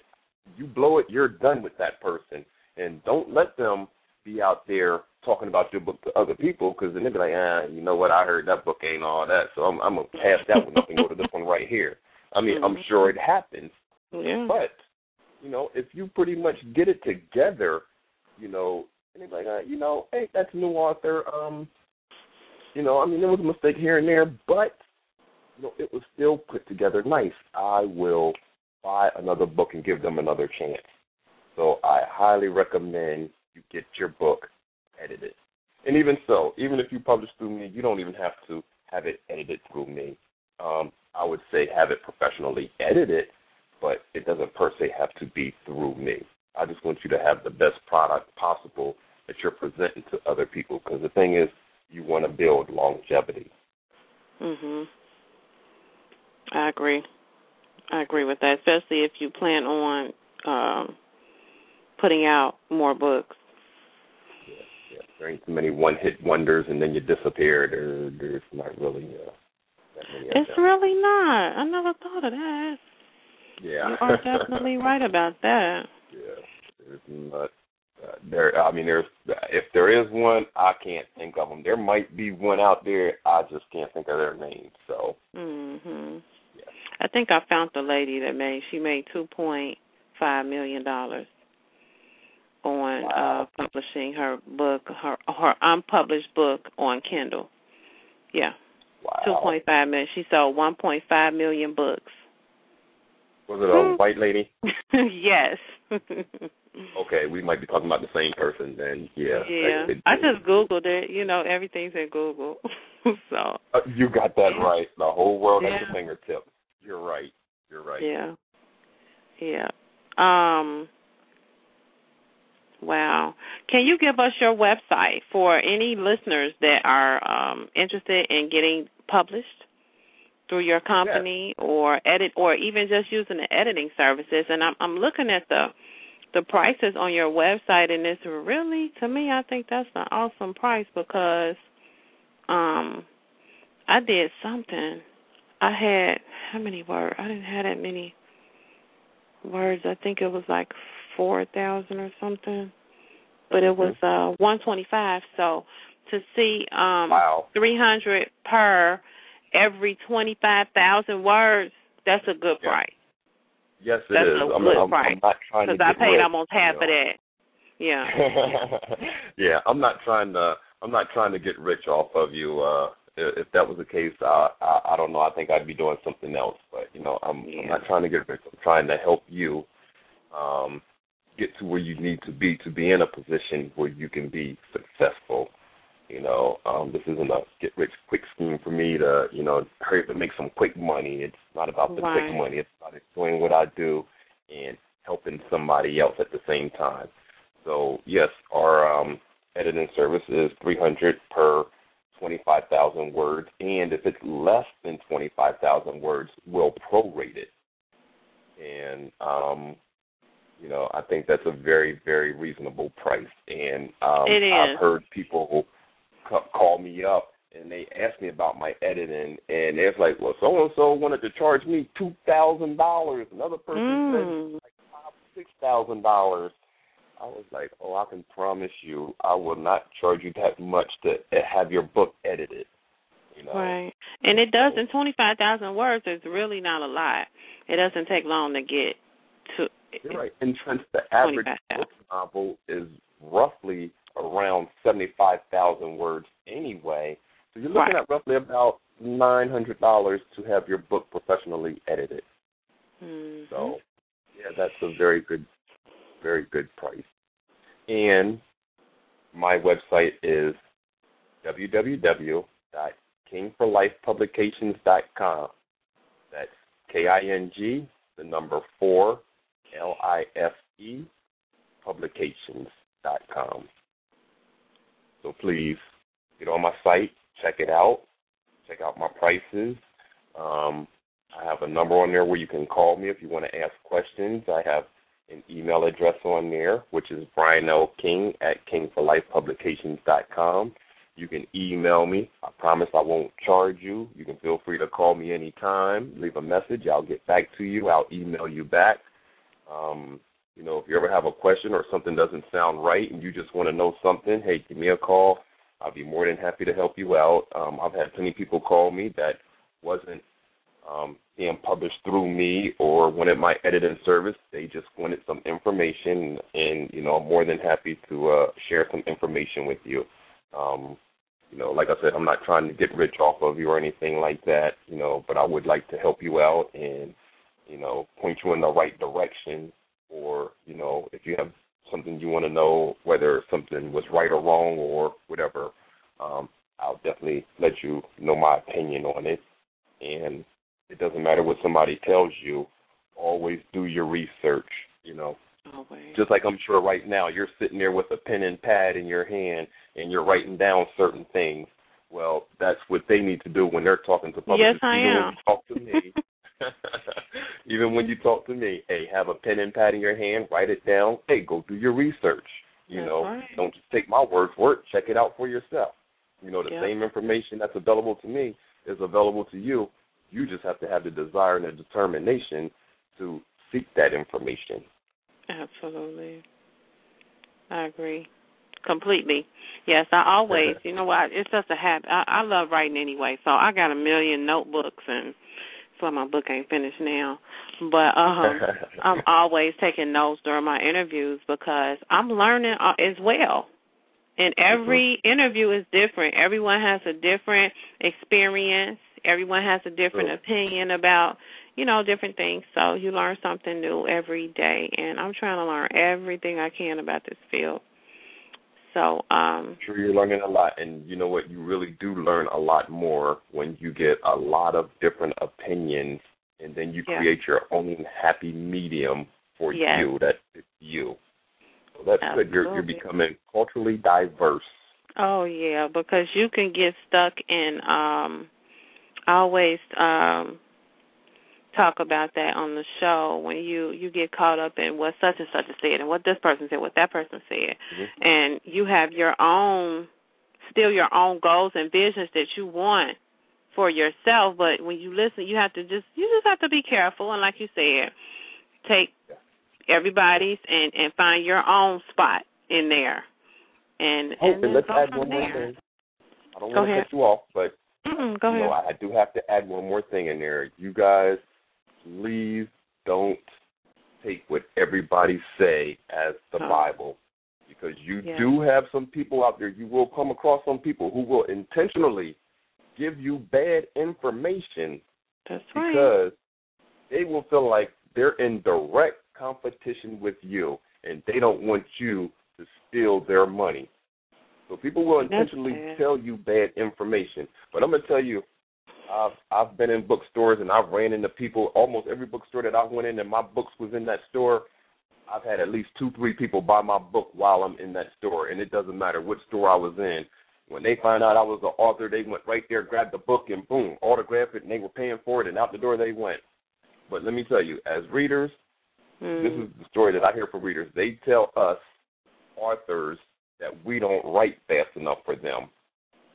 you blow it, you're done with that person. And don't let them be out there talking about your book to other people because then they'll be like, ah, you know what? I heard that book ain't all that, so I'm, I'm gonna pass that one up and go to this one right here. I mean, I'm sure it happens, yeah. but you know, if you pretty much get it together, you know, and they're like, uh, you know, hey, that's a new author. Um, you know, I mean, there was a mistake here and there, but you know, it was still put together nice. I will buy another book and give them another chance. So I highly recommend you get your book edited. And even so, even if you publish through me, you don't even have to have it edited through me. Um, I would say have it professionally edited, but it doesn't per se have to be through me. I just want you to have the best product possible that you're presenting to other people because the thing is, you want to build longevity. Mhm. I agree. I agree with that, especially if you plan on um, putting out more books. Yeah, yeah. There ain't too many one-hit wonders, and then you disappear. There, there's not really uh. It's really not. I never thought of that. Yeah, you are definitely right about that. Yeah, there's not. Uh, there, I mean, there's if there is one, I can't think of them. There might be one out there, I just can't think of their name. So. Mhm. I think I found the lady that made she made two point five million dollars on wow. uh publishing her book her her unpublished book on Kindle. Yeah. Wow. Two point five million. She sold one point five million books. Was it a white lady? yes. okay, we might be talking about the same person then. Yeah. Yeah. It, it, I just googled it. You know, everything's in Google. so. Uh, you got that right. The whole world yeah. at your fingertips. You're right. You're right. Yeah. Yeah. Um Wow. Can you give us your website for any listeners that are um interested in getting published through your company yes. or edit or even just using the editing services and I'm I'm looking at the the prices on your website and it's really to me I think that's an awesome price because um I did something I had how many words? I didn't have that many words. I think it was like four thousand or something. But it was uh one twenty five. So to see um wow. three hundred per every twenty five thousand words, that's a good yeah. price. Yes, it that's is. a I'm, good I'm, price. I'm not trying Because I paid rich, almost half you know. of that. Yeah. yeah, I'm not trying to. I'm not trying to get rich off of you. uh if that was the case, I, I I don't know. I think I'd be doing something else. But you know, I'm yeah. I'm not trying to get rich. I'm trying to help you um, get to where you need to be to be in a position where you can be successful. You know, um, this isn't a get rich quick scheme for me to you know hurry up and make some quick money. It's not about the right. quick money. It's about doing what I do and helping somebody else at the same time. So yes, our um, editing service is 300 per 25,000 words, and if it's less than 25,000 words, we'll prorate it. And um, you know, I think that's a very, very reasonable price. And um. I've heard people call me up and they ask me about my editing, and they're like, "Well, so and so wanted to charge me two thousand dollars. Another person Mm. said like five, six thousand dollars." I was like, "Oh, I can promise you, I will not charge you that much to have your book edited." You know, Right. And it doesn't twenty five thousand words is really not a lot. It doesn't take long to get to You're right. And since the average book novel is roughly around seventy-five thousand words anyway, so you're looking Right. at roughly about nine hundred dollars to have your book professionally edited. Mhm. So, yeah, that's a very good, very good price. And my website is www.kingforlifepublications.com. That's K I N G, the number four, L I F E, publications.com. So please get on my site, check it out, check out my prices. Um, I have a number on there where you can call me if you want to ask questions. I have an email address on there, which is Brian L. King at kingforlifepublications.com. You can email me. I promise I won't charge you. You can feel free to call me anytime. Leave a message. I'll get back to you. I'll email you back. Um, you know, if you ever have a question or something doesn't sound right and you just want to know something, hey, give me a call. I'll be more than happy to help you out. Um, I've had plenty of people call me that wasn't um, being published through me or wanted my editing service. They just wanted some information, and you know, I'm more than happy to uh, share some information with you. Um, you know, like I said, I'm not trying to get rich off of you or anything like that. You know, but I would like to help you out and you know point you in the right direction. Or you know, if you have something you want to know, whether something was right or wrong or whatever, um, I'll definitely let you know my opinion on it. And it doesn't matter what somebody tells you. Always do your research. You know, Always. just like I'm sure right now you're sitting there with a pen and pad in your hand and you're writing down certain things. Well, that's what they need to do when they're talking to public. Yes, I am. Talk to me, even when you talk to me, hey, have a pen and pad in your hand, write it down. Hey, go do your research. You That's know, right. don't just take my word for it. Check it out for yourself. You know, the Yep. same information that's available to me is available to you. You just have to have the desire and the determination to seek that information. Absolutely. I agree. Completely. Yes, I always, you know what, it's just a habit. I, I love writing anyway, so I got a million notebooks and that's why my book ain't finished now. But um I'm always taking notes during my interviews because I'm learning uh, as well. And every interview is different. Everyone has a different experience. Everyone has a different opinion about, you know, different things. So you learn something new every day. And I'm trying to learn everything I can about this field. So, um, sure you're learning a lot. And you know what? You really do learn a lot more when you get a lot of different opinions. And then you Yeah. create your own happy medium for you. That fits you. So that's good. You're you're becoming culturally diverse. Oh yeah, because you can get stuck in um I always um talk about that on the show when you you get caught up in what such and such said and what this person said, what that person said. Mhm. And you have your own still your own goals and visions that you want for yourself, but when you listen you have to just you just have to be careful and like you said, take everybody's and and find your own spot in there. And oh, and and let's go add one more thing i don't Go want to ahead. cut you off but Mm-mm, go you know. I do have to add one more thing in there. You guys, please don't take what everybody say as the Oh. Bible, because you Yeah. do have some people out there. You will come across some people who will intentionally give you bad information That's right. because they will feel like they're in direct competition with you, and they don't want you to steal their money. So people will intentionally tell you bad information. But I'm gonna tell you, I've I've been in bookstores and I've ran into people. Almost every bookstore that I went in and my books was in that store. I've had at least two, three people buy my book while I'm in that store, and it doesn't matter what store I was in. When they find out I was the author, they went right there, grabbed the book, and boom, autographed it, and they were paying for it, and out the door they went. But let me tell you, as readers, Mm. this is the story that I hear from readers. They tell us authors that we don't write fast enough for them.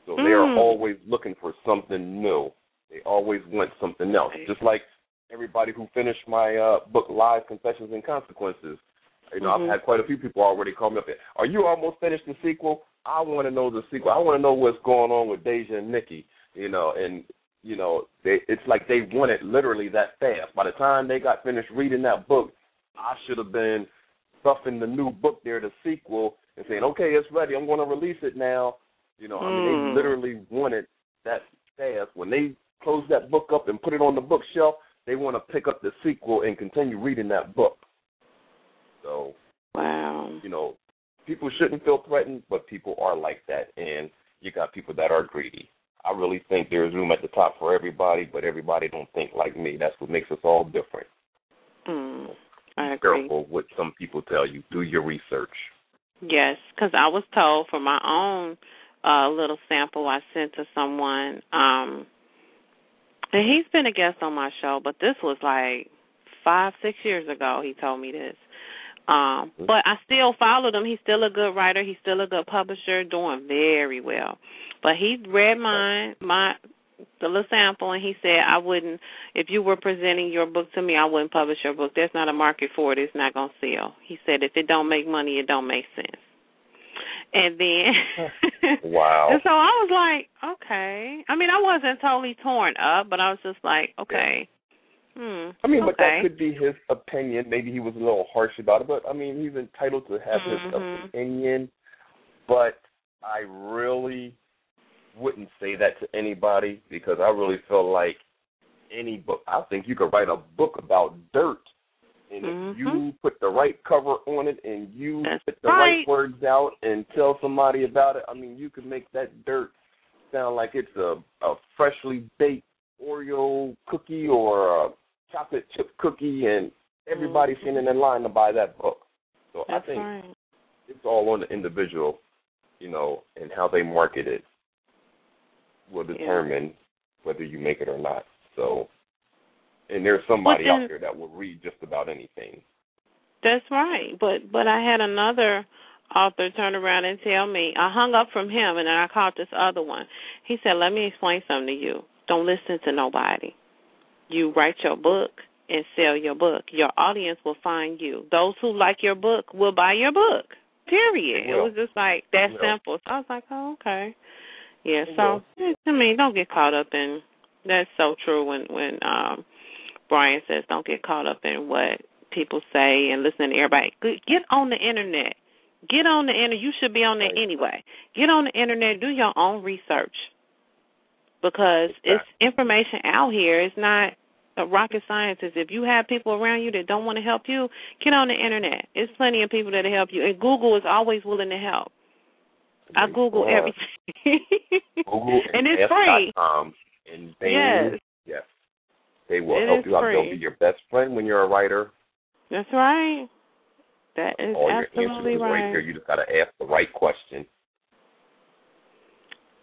So they are always looking for something new. They always want something else. Just like everybody who finished my uh, book, Lies, Confessions, and Consequences. You know, Mhm. I've had quite a few people already call me up. Are you almost finished the sequel? I want to know the sequel. I want to know what's going on with Deja and Nikki. You know, and you know, they it's like they want it literally that fast. By the time they got finished reading that book, I should have been stuffing the new book there, the sequel, and saying, "Okay, it's ready. I'm going to release it now." You know, I mean, Mm. they literally want it that fast. When they close that book up and put it on the bookshelf, they want to pick up the sequel and continue reading that book. So, Wow. you know, people shouldn't feel threatened, but people are like that, and you got people that are greedy. I really think there's room at the top for everybody, but everybody don't think like me. That's what makes us all different. Mm. I Be careful what some people tell you. Do your research. Yes, because I was told for my own uh, little sample I sent to someone, um, and he's been a guest on my show, but this was like five, six years ago. He told me this. Um, Mhm. but I still followed him. He's still a good writer. He's still a good publisher, doing very well. But he read my my the little sample, and he said I wouldn't. If you were presenting your book to me, I wouldn't publish your book. There's not a market for it. It's not gonna sell. He said if it don't make money, it don't make sense. And then, Wow. and so I was like, okay. I mean, I wasn't totally torn up, but I was just like, okay. Hmm. I mean, but okay. that could be his opinion. Maybe he was a little harsh about it, but I mean, he's entitled to have his Mhm. opinion. But I really wouldn't say that to anybody because I really feel like any book. I think you could write a book about dirt, and if you Mhm. put the right cover on it and you That's put the right. right words out and tell somebody about it, I mean, you could make that dirt sound like it's a a freshly baked Oreo cookie or a chocolate chip cookie, and everybody's Mhm. standing in line to buy that book. So That's I think right. it's all on the individual, you know, and how they market it will Yeah. determine whether you make it or not. So, and there's somebody then- out there that will read just about anything. That's right. But but I had another author turn around and tell me I hung up from him and then I called this other one. He said, Let me explain something to you. Don't listen to nobody. You write your book and sell your book. Your audience will find you. Those who like your book will buy your book. Period. It was just like that simple. So I was like, Oh, okay. Yeah, so I mean, don't get caught up in that's so true when when um Brian says don't get caught up in what people say and listen to everybody. Get on the internet. Get on the internet. You should be on there anyway. Get on the internet. Do your own research because it's information out here. It's not a rocket scientist. If you have people around you that don't want to help you, get on the internet. There's plenty of people that'll help you, and Google is always willing to help. I Google everything. Google and it's free. Ask.com and Bing. Yes. Yes. They will It help you out. They'll be your best friend when you're a writer. That's right. That is All your absolutely answers are right right. here. You just got to ask the right question.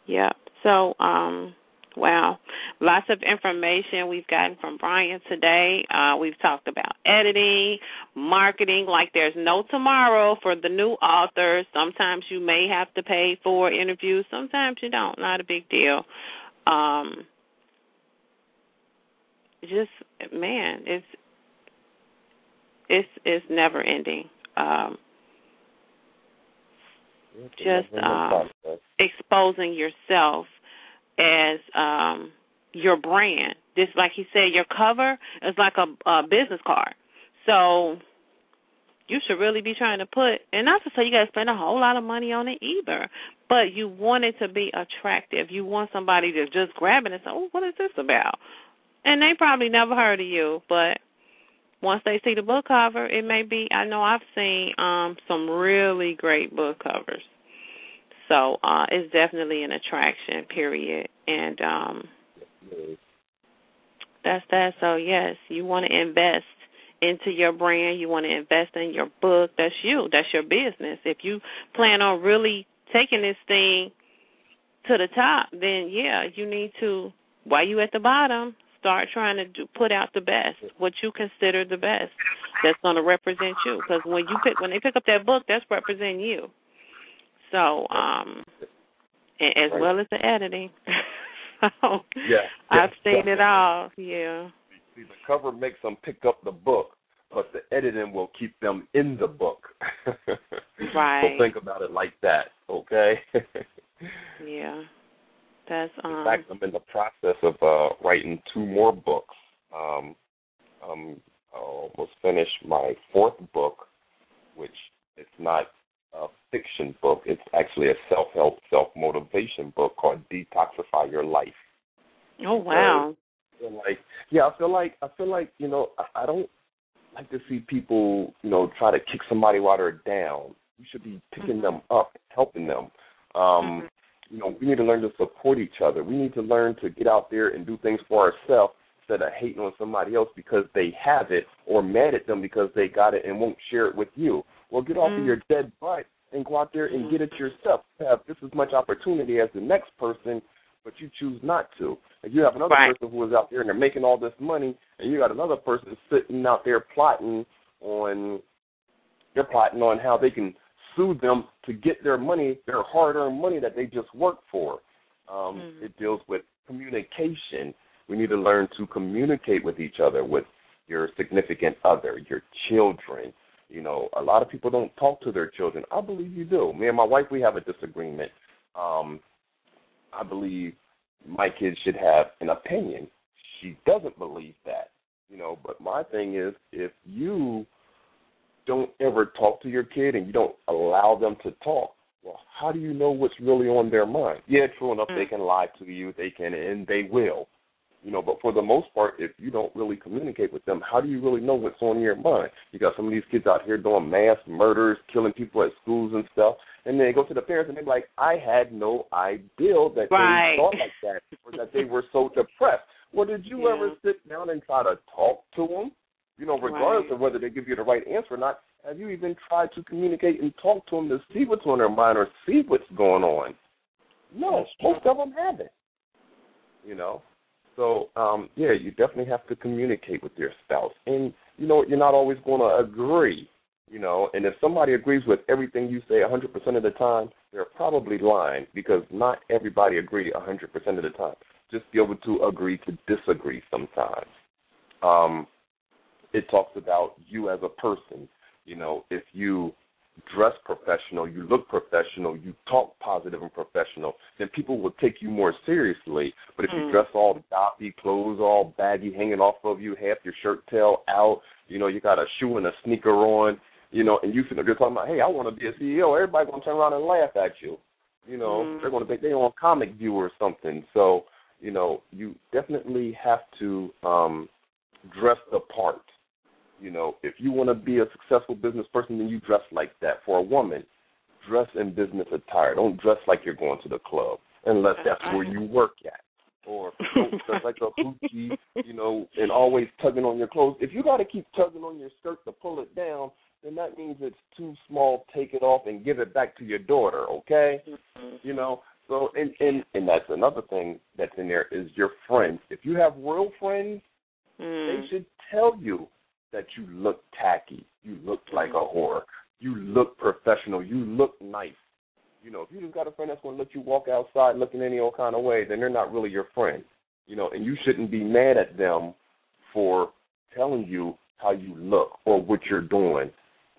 Yep. So, um, wow, lots of information we've gotten from Brian today. Uh, we've talked about editing, marketing, like there's no tomorrow for the new authors. Sometimes you may have to pay for interviews, sometimes you don't. Not a big deal. Um, just man, it's it's it's never ending. Um, Just, um, exposing yourself as um your brand. Just like he said, your cover is like a, a business card. So you should really be trying to put and not to say you gotta spend a whole lot of money on it either. But you want it to be attractive. You want somebody to just grab it and say, Oh, what is this about? And they probably never heard of you, but once they see the book cover, it may be I know I've seen um some really great book covers. So uh it's definitely an attraction, period. And um that's that. So yes, you want to invest into your brand, you want to invest in your book. That's you. That's your business. If you plan on really taking this thing to the top, then yeah, you need to while you at the bottom, start trying to do, put out the best, what you consider the best that's going to represent you. Because when you pick, when they pick up that book, that's representing you. So, um, as well as the editing. so Yeah, I've seen it definitely. all. Yeah. See, the cover makes them pick up the book, but the editing will keep them in the book. Right. So think about it like that, okay? Yeah. That's um in fact, I'm in the process of uh, writing two more books. Um, um, I almost finished my fourth book, which it's not a fiction book. It's actually a self-help, self-motivation book called Detoxify Your Life. Oh wow. Like yeah, I feel like I feel like you know I, I don't like to see people you know try to kick somebody while they're down. We should be picking them up, helping them. Um, Mhm. You know, we need to learn to support each other. We need to learn to get out there and do things for ourselves instead of hating on somebody else because they have it or mad at them because they got it and won't share it with you. Well, get off Mm. of your dead butt and go out there and get it yourself. You have just as much opportunity as the next person, but you choose not to. And you have another Right. person who is out there and they're making all this money, and you got another person sitting out there plotting on they're plotting on how they can sue them to get their money, their hard-earned money that they just worked for. Um, Mhm. It deals with communication. We need to learn to communicate with each other, with your significant other, your children. You know, a lot of people don't talk to their children. I believe you do. Me and my wife, we have a disagreement. Um, I believe my kids should have an opinion. She doesn't believe that. You know, but my thing is if you don't ever talk to your kid and you don't allow them to talk, well, how do you know what's really on their mind? Yeah, true enough, they Mm. can lie to you, they can, and they will. You know, but for the most part, if you don't really communicate with them, how do you really know what's on your mind? You got some of these kids out here doing mass murders, killing people at schools and stuff, and they go to the parents and they're like, "I had no idea that Right. they thought like that, or that they were so depressed." Well, did you Yeah. ever sit down and try to talk to them? You know, regardless Right. of whether they give you the right answer or not, have you even tried to communicate and talk to them to see what's on their mind or see what's going on? No, most of them haven't. You know, so um, yeah, you definitely have to communicate with your spouse, and you know you're not always going to agree. You know, and if somebody agrees with everything you say 100% of the time, they're probably lying because not everybody agree 100% of the time. Just be able to agree to disagree sometimes. Um, it talks about you as a person. You know, if you dress professional, you look professional, you talk positive and professional, then people will take you more seriously. But if you Mm. dress all dopey, clothes all baggy, hanging off of you, half your shirt tail out, you know, you got a shoe and a sneaker on, you know, and you sitting there talking about, hey, I want to be a CEO, everybody's going to turn around and laugh at you. You know, Mm. they're going to think they're on Comic View or something. So, you know, you definitely have to um, dress the part. You know, if you want to be a successful business person, then you dress like that. For a woman, dress in business attire. Don't dress like you're going to the club, unless that's where you work at. Or don't dress like a hoochie, you know, and always tugging on your clothes. If you got to keep tugging on your skirt to pull it down, then that means it's too small. Take it off and give it back to your daughter, okay? Mhm. you know so and and and that's another thing that's in there is your friends if you have real friends Mm. they should tell you that you look tacky you look like a whore you look professional you look nice you know if you just got a friend that's going to let you walk outside looking any old kind of way then they're not really your friend you know and you shouldn't be mad at them for telling you how you look or what you're doing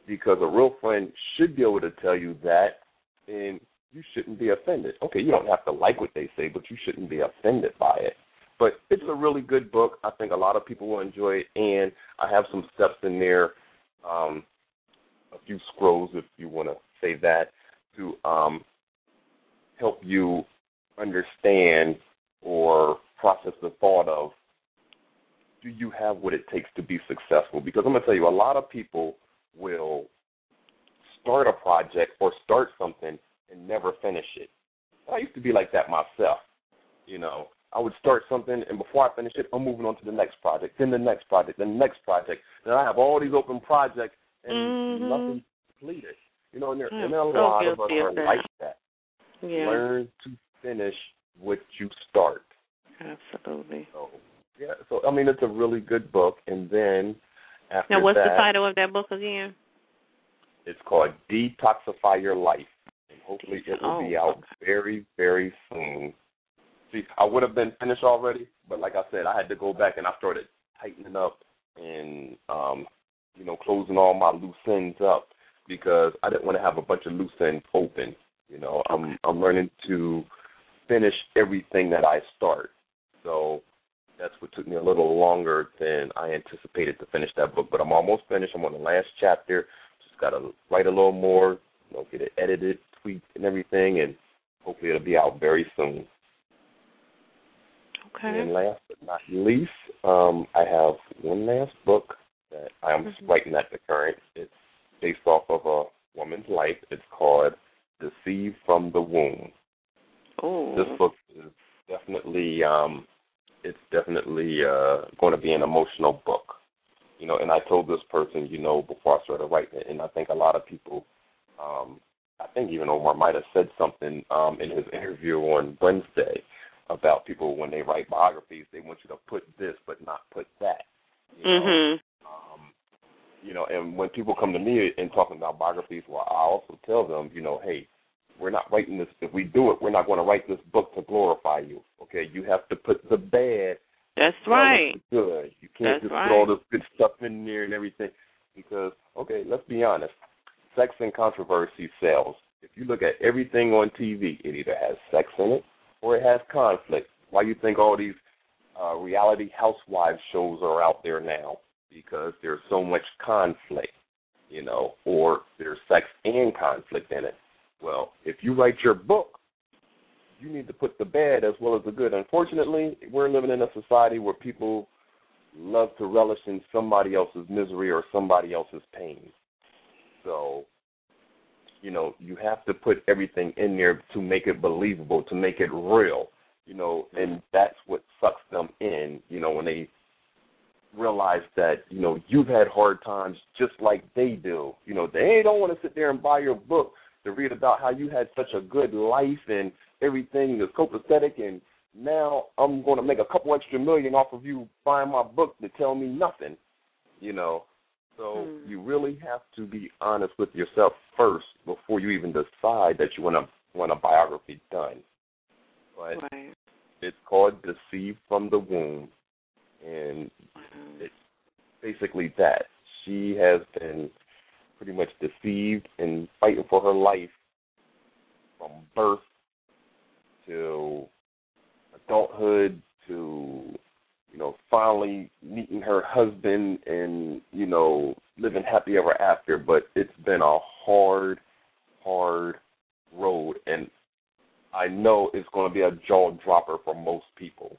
because a real friend should be able to tell you that and you shouldn't be offended. Okay, you don't have to like what they say, but you shouldn't be offended by it. Really good book. I think a lot of people will enjoy it, and I have some steps in there, um, a few scrolls, if you want to say that, to um, help you understand or process the thought of do you have what it takes to be successful? Because I'm going to tell you, a lot of people will start a project or start something and never finish it. I used to be like that myself. You know, I would start something and before I finish it, I'm moving on to the next project, then the next project, then the next project. Then I have all these open projects and Mhm. nothing completed. You know, and there, I'm and there are a lot of us are that. like that. Yeah. Learn to finish what you start. Absolutely. So yeah, so I mean it's a really good book. And then after that. Now, what's that, the title of that book again? It's called Detoxify Your Life. And Hopefully, it will be Oh, out very, very soon. I would have been finished already, but like I said, I had to go back and I started tightening up and um, you know, closing all my loose ends up because I didn't want to have a bunch of loose ends open. You know, I'm I'm learning to finish everything that I start. So that's what took me a little longer than I anticipated to finish that book. But I'm almost finished. I'm on the last chapter. Just got to write a little more, you know, get it edited, tweaked, and everything, and hopefully it'll be out very soon. Okay. And last but not least, um, I have one last book that I am Mhm. writing at the current. It's based off of a woman's life. It's called Deceived from the Womb. Oh. This book is definitely um it's definitely uh going to be an emotional book. You know, and I told this person, you know, before I started writing it, and I think a lot of people um I think even Omar might have said something um in his interview on Wednesday about people when they write biographies, they want you to put this but not put that. You know? Mhm. Um, you know, and when people come to me and talking about biographies, well, I also tell them, you know, hey, we're not writing this. If we do it, we're not going to write this book to glorify you. Okay, you have to put the bad, That's as well as right. the good. You can't That's just right. put all this good stuff in there and everything, because okay, let's be honest, sex and controversy sells. If you look at everything on TV, it either has sex in it or it has conflict. Why you think all these uh, reality housewives shows are out there now? Because there's so much conflict, you know, or there's sex and conflict in it. Well, if you write your book, you need to put the bad as well as the good. Unfortunately, we're living in a society where people love to relish in somebody else's misery or somebody else's pain. So, you know, you have to put everything in there to make it believable, to make it real, you know, and that's what sucks them in, you know, when they realize that, you know, you've had hard times just like they do. You know, they don't want to sit there and buy your book to read about how you had such a good life and everything is copacetic and now I'm going to make a couple extra million off of you buying my book to tell me nothing, you know. So Hmm. you really have to be honest with yourself first before you even decide that you want to want a biography done. But Right. it's called Deceived from the Womb, and Mhm. it's basically that she has been pretty much deceived and fighting for her life from birth to adulthood to you know finally meeting her husband and you know living happy ever after. But it's been a hard hard road. And i know it's going to be a jaw dropper for most people.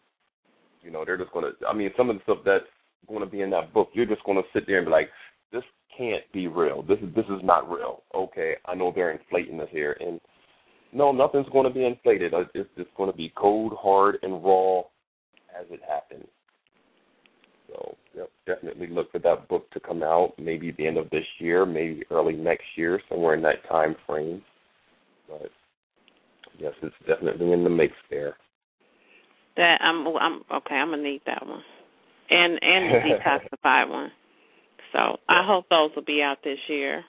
You know they're just going to i mean some of the stuff that's going to be in that book you're just going to sit there and be like this can't be real. This is this is not real. Okay i know they're inflating this here. And no, nothing's going to be inflated. Uh, It's just going to be cold, hard, and raw as it happened. So, yep, definitely look for that book to come out maybe the end of this year, maybe early next year, somewhere in that time frame. But yes, it's definitely in the mix there. That I'm I'm okay, I'm gonna need that one. And and the detoxified one. So I hope those will be out this year.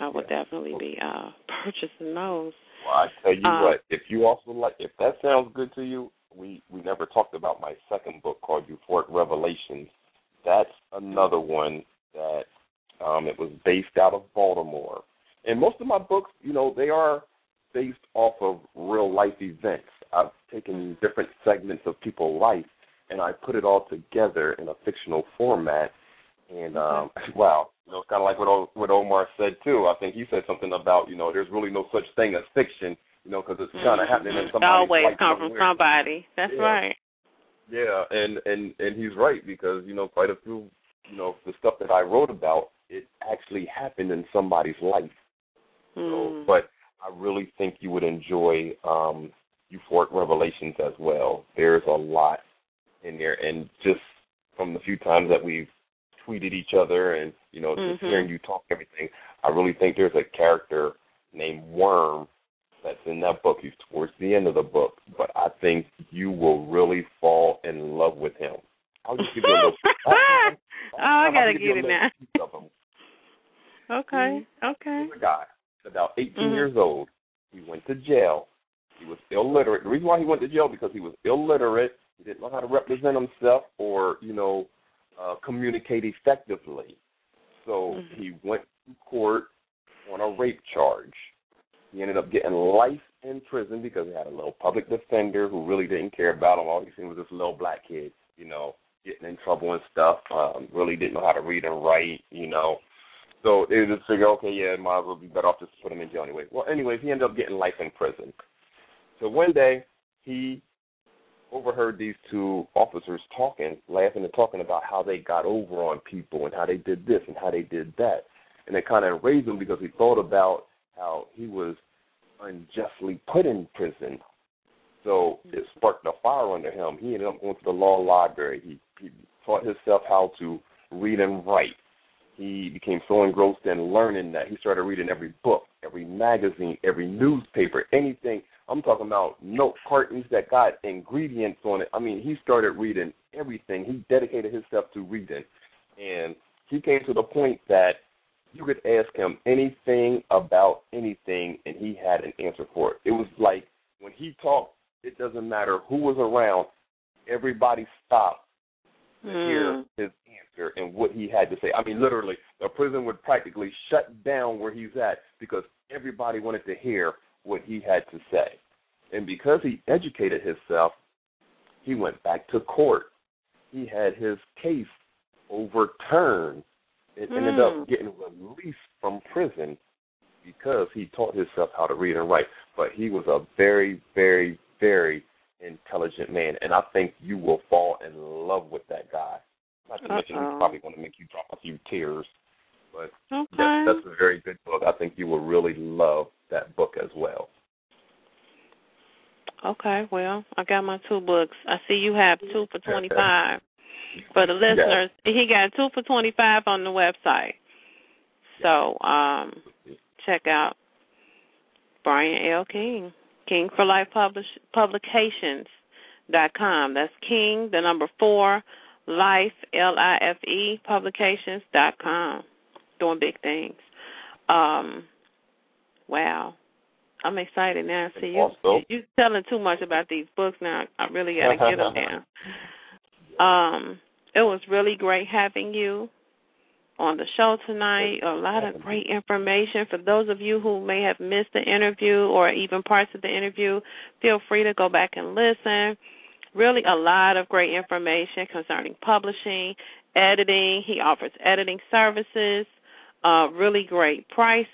I will Yeah. definitely be uh purchasing those. Well, I tell you Uh, what, if you also like, if that sounds good to you, we we never talked about my second book called Euphoric Revelations. That's another one that um, it was based out of Baltimore, and most of my books, you know, they are based off of real life events. I've taken different segments of people's life and I put it all together in a fictional format. And um, wow, you know, it's kind of like what o- what Omar said too. I think he said something about you know there's really no such thing as fiction, you know, because it's kind of happening in somebody's Always life come from somebody. That's Yeah. right. Yeah, and and and he's right because you know quite a few you know the stuff that I wrote about it actually happened in somebody's life. So, Mm. but I really think you would enjoy um, Euphoric Revelations as well. There's a lot in there, and just from the few times that we've tweeted each other, and you know, just Mhm. hearing you talk everything, I really think there's a character named Worm that's in that book. He's towards the end of the book, but I think you will really fall in love with him. I'll just give you a little. oh, I gotta get it little now. piece of. Okay, okay. He's a guy about 18 Mhm. years old. He went to jail. He was illiterate. The reason why he went to jail because he was illiterate. He didn't know how to represent himself or you know uh, communicate effectively. So mm-hmm. he went to court on a rape charge. He ended up getting life in prison because he had a little public defender who really didn't care about him. All he seen was this little black kid, you know, getting in trouble and stuff. Um, really didn't know how to read and write, you know. So they just figure, okay, yeah, might as well be better off just put him in jail anyway. Well, anyways, he ended up getting life in prison. So one day he overheard these two officers talking, laughing and talking about how they got over on people and how they did this and how they did that. And it kind of enraged him because he thought about how he was unjustly put in prison. So it sparked a fire under him. He ended up going to the law library. He, he taught himself how to read and write. He became so engrossed in learning that he started reading every book, every magazine, every newspaper, anything. I'm talking about note cartons that got ingredients on it. I mean, he started reading everything. He dedicated himself to reading. And he came to the point that you could ask him anything about anything and he had an answer for it. It was like when he talked, it doesn't matter who was around, everybody stopped to mm. hear his answer and what he had to say. I mean, literally, the prison would practically shut down where he's at because everybody wanted to hear what he had to say. And because he educated himself, he went back to court. He had his case overturned and mm. ended up getting released from prison because he taught himself how to read and write. But he was a very, very, very intelligent man, and I think you will fall in love with that guy. Not to Uh-oh. mention he's probably going to make you drop a few tears. But okay. that, that's a very good book. I think you will really love that book as well. Okay, well, I got my two books. I see you have two for twenty five. For the listeners, he got two for twenty five on the website. So um check out Brian L. King. King for Life Publish Publications dot com. That's King, the number four, Life L I F E Publications dot com. Doing big things. Um wow. I'm excited now. See you. you're telling too much about these books now. I really got to get them down. Um, it was really great having you on the show tonight. A lot of great information for those of you who may have missed the interview or even parts of the interview. Feel free to go back and listen. Really, a lot of great information concerning publishing, editing. He offers editing services uh, really great prices,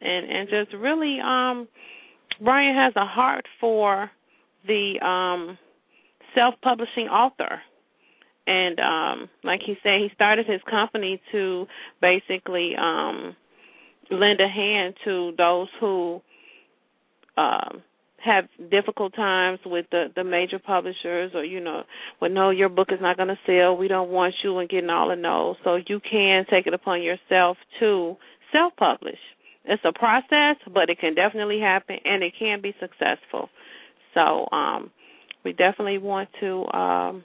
and and just really, um, Brian has a heart for the um, self-publishing author. And um, like he said, he started his company to basically um, lend a hand to those who um, have difficult times with the the major publishers or you know well no your book is not going to sell. We don't want you and getting all the no so you can take it upon yourself to self publish it's a process but it can definitely happen and it can be successful. So um we definitely want to um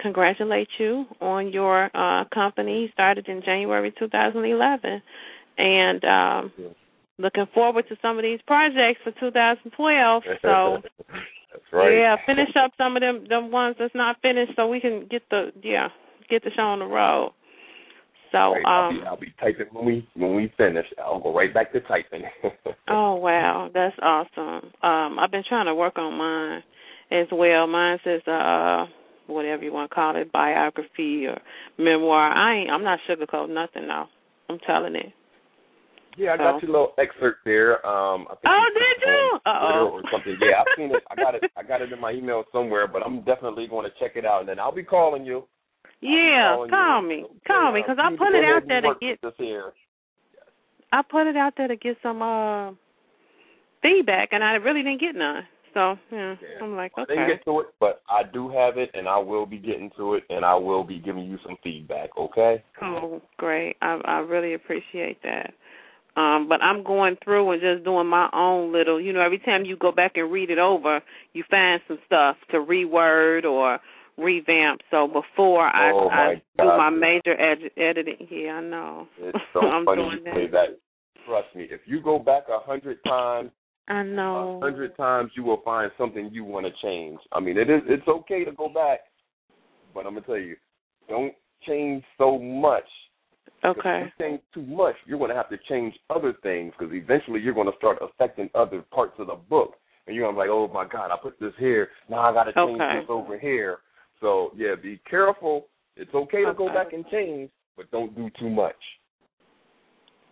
congratulate you on your uh company started in January 2011 and um looking forward to some of these projects for 2012. So that's right. Yeah, finish up some of them them ones that's not finished, so we can get the yeah get the show on the road. So right. I'll, be, um, I'll be typing when we when we finish. I'll go right back to typing. oh wow, that's awesome. Um, I've been trying to work on mine as well. Mine says uh whatever you want to call it, biography or memoir. I ain't I'm not sugarcoating nothing now. I'm telling it. Yeah, I got your little excerpt there. Um, I think oh, did you? Oh, or something. Yeah, I've seen it. I got it. I got it in my email somewhere, but I'm definitely going to check it out, and then I'll be calling you. Yeah, call you. me, call me, because I put it out there to get. This here. I put it out there to get some uh feedback, and I really didn't get none. So yeah, yeah. I'm like, okay. I didn't get to it, but I do have it, and I will be getting to it, and I will be giving you some feedback. Okay. Oh, great! I I really appreciate that. Um, but I'm going through and just doing my own little, you know, every time you go back and read it over, you find some stuff to reword or revamp. So before I, oh I do my major ed- editing, yeah, I know. It's so I'm funny doing you say that. Trust me, if you go back a hundred times, I know. A hundred times you will find something you want to change. I mean, it is it's okay to go back, but I'm gonna tell you, don't change so much. Okay. If you change too much, you're going to have to change other things because eventually you're going to start affecting other parts of the book, and you're to be like, oh my God, I put this here, now I got to change Okay. this over here. So yeah, be careful. It's okay to go back and change, but don't do too much.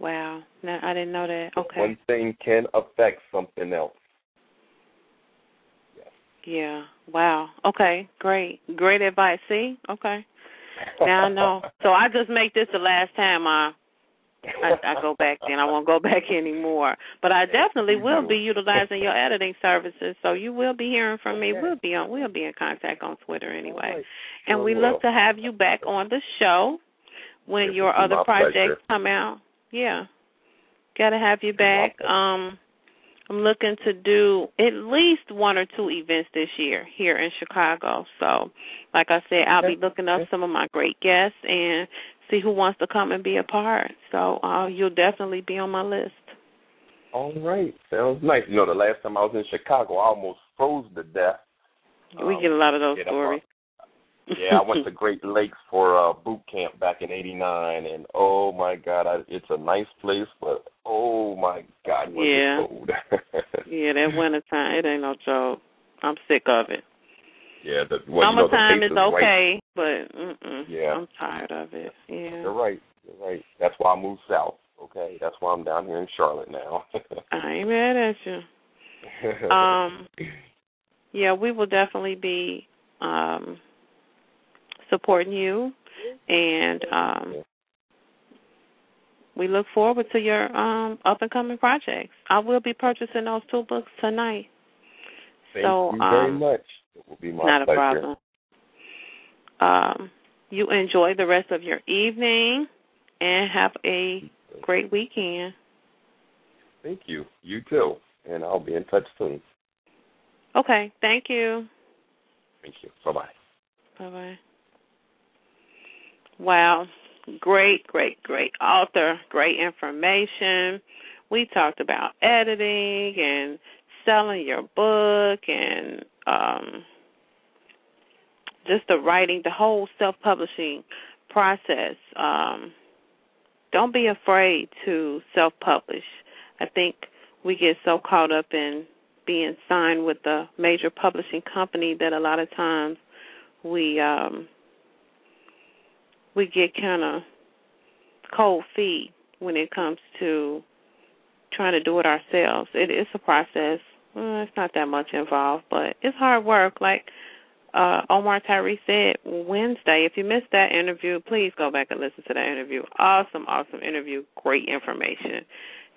Wow. No, I didn't know that. Okay. One thing can affect something else. Yeah. Wow. Okay. Great. Great advice. See? Okay. Now I know. So I just make this the last time I I, I go back then. I won't go back anymore. But I definitely will be utilizing your editing services. So you will be hearing from me. We'll be on we'll be in contact on Twitter anyway. And we look to have you back on the show when your other projects pleasure. come out. Yeah. Gotta have you back. Um I'm looking to do at least one or two events this year here in Chicago. So, like I said, I'll be looking up some of my great guests and see who wants to come and be a part. So, uh, you'll definitely be on my list. All right, sounds nice. You know, the last time I was in Chicago, I almost froze to death. we Um, get a lot of those stories. Yeah, I went to Great Lakes for uh boot camp back in '89, and oh my God, I, it's a nice place, but oh my God, was Yeah. it cold. yeah, that winter time, it ain't no joke. I'm sick of it. yeah, the well, you know, the Summertime is okay, but mm-mm, Yeah. I'm tired of it. Yeah. You're right. You're right. That's why I moved south. Okay, that's why I'm down here in Charlotte now. I ain't mad at you. Um, yeah, we will definitely be um, supporting you, and um, we look forward to your um, up and coming projects. I will be purchasing those two books tonight. Thank so, you very um, much. It will be my Not a problem. Um, you enjoy the rest of your evening, and have a great weekend. Thank you. You too. And I'll be in touch soon. Okay, thank you. Thank you. Bye bye. Bye bye. Wow. Great, great, great author, great information. We talked about editing and selling your book and um just the writing, the whole self publishing process. Um don't be afraid to self publish. I think we get so caught up in being signed with a major publishing company that a lot of times we um we get kind of cold feet when it comes to trying to do it ourselves. It is a process. Well, it's not that much involved, but it's hard work. Like uh Omar Tyree said Wednesday. If you missed that interview, please go back and listen to that interview. Awesome, awesome interview. Great information.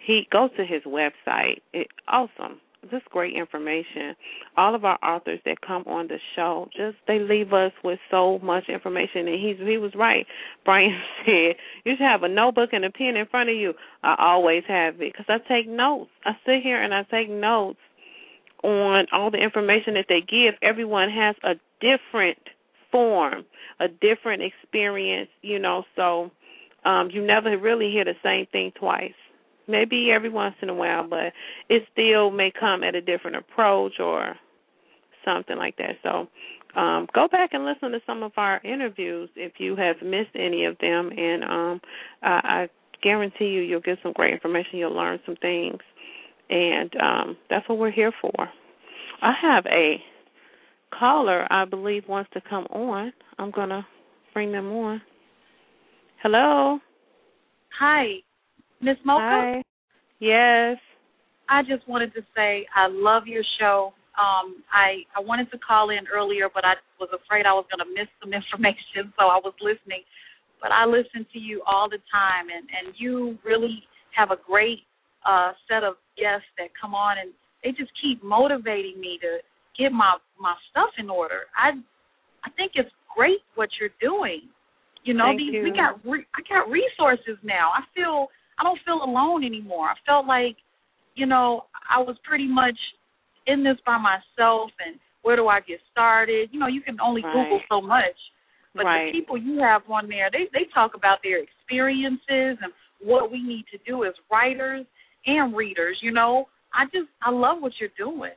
He go to his website. It awesome. Just great information. All of our authors that come on the show, just they leave us with so much information. And he's he was right. Brian said you should have a notebook and a pen in front of you. I always have it because I take notes. I sit here and I take notes on all the information that they give. Everyone has a different form, a different experience, you know, so um you never really hear the same thing twice. Maybe every once in a while, but it still may come at a different approach or something like that. So um go back and listen to some of our interviews if you have missed any of them and um I, I guarantee you you'll get some great information, you'll learn some things and um that's what we're here for. I have a caller I believe wants to come on. I'm gonna bring them on. Hello. Hi, Miss Mocha. Hi. Yes. I just wanted to say I love your show. Um, I I wanted to call in earlier, but I was afraid I was going to miss some information, so I was listening. But I listen to you all the time, and and you really have a great uh, set of guests that come on, and they just keep motivating me to get my my stuff in order. I I think it's great what you're doing. You know, Thank these you. we got re- I got resources now. I feel I don't feel alone anymore. I felt like, you know, I was pretty much in this by myself and where do I get started? You know, you can only Right. Google so much. But right. the people you have on there, they they talk about their experiences and what we need to do as writers and readers, you know, I just I love what you're doing.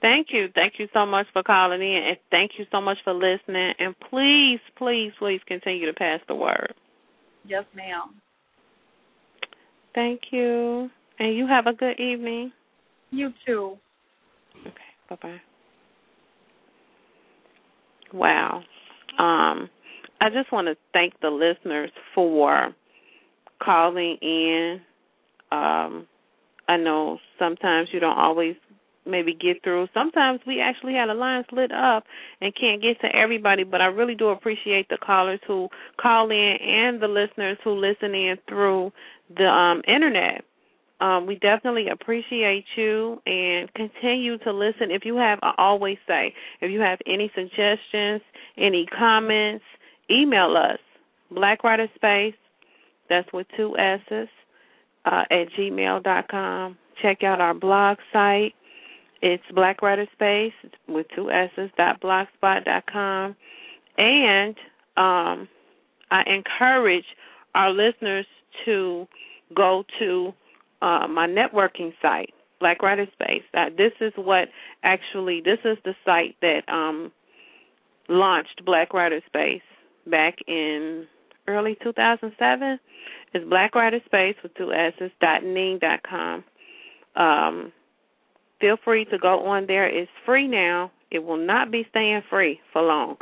Thank you. Thank you so much for calling in and thank you so much for listening and please, please, please continue to pass the word. Yes, ma'am. Thank you. And you have a good evening. You too. Okay, bye bye. Wow. Um, I just want to thank the listeners for calling in. Um, I know sometimes you don't always maybe get through. Sometimes we actually had a line lit up and can't get to everybody, but I really do appreciate the callers who call in and the listeners who listen in through the um internet. Um, we definitely appreciate you and continue to listen. If you have, I always say, if you have any suggestions, any comments, email us. Black Writer Space, that's with two S's, uh, at gmail dot com. Check out our blog site. It's Black Writer Space with two S's dot blogspot dot com. And um, I encourage our listeners to go to uh, my networking site, Black Writer Space. Uh, this is what actually this is the site that um, launched Black Writer Space back in early 2007. It's Black Writer Space with two S's dot ning dot com. Um, feel free to go on there. It's free now. It will not be staying free for long.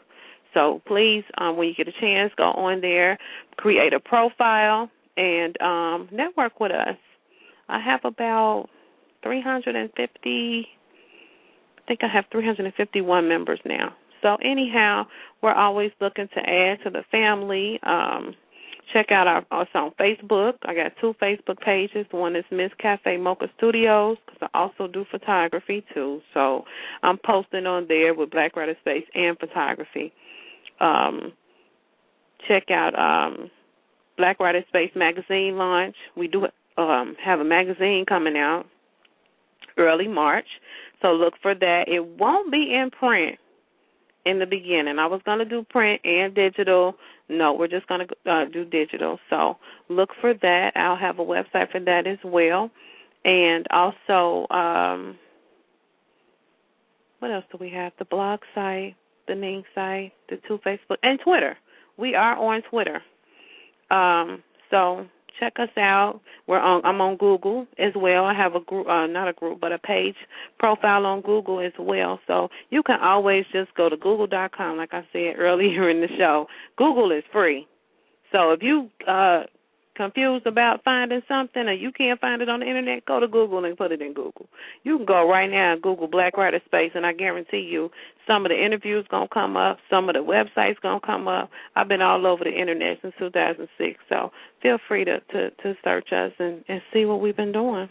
So please, um, when you get a chance, go on there, create a profile, and um, network with us. I have about 350. I think I have 351 members now. So anyhow, we're always looking to add to the family. Um, check out our us on Facebook. I got two Facebook pages. One is Miss Cafe Mocha Studios because I also do photography too. So I'm posting on there with Black Writer Space and photography. Um, check out um, Black Writer Space magazine launch. We do um, have a magazine coming out early March, so look for that. It won't be in print in the beginning. I was going to do print and digital. No, we're just going to uh, do digital. So look for that. I'll have a website for that as well. And also, um, what else do we have? The blog site, the Ning site, the two Facebook, and Twitter. We are on Twitter. Um, so check us out. We're on. I'm on Google as well. I have a group, uh, not a group, but a page profile on Google as well. So you can always just go to Google.com, like I said earlier in the show. Google is free. So if you uh confused about finding something or you can't find it on the internet, go to Google and put it in Google. You can go right now and Google Black Writer Space and I guarantee you some of the interviews gonna come up, some of the websites gonna come up. I've been all over the internet since two thousand six, so feel free to, to, to search us and, and see what we've been doing.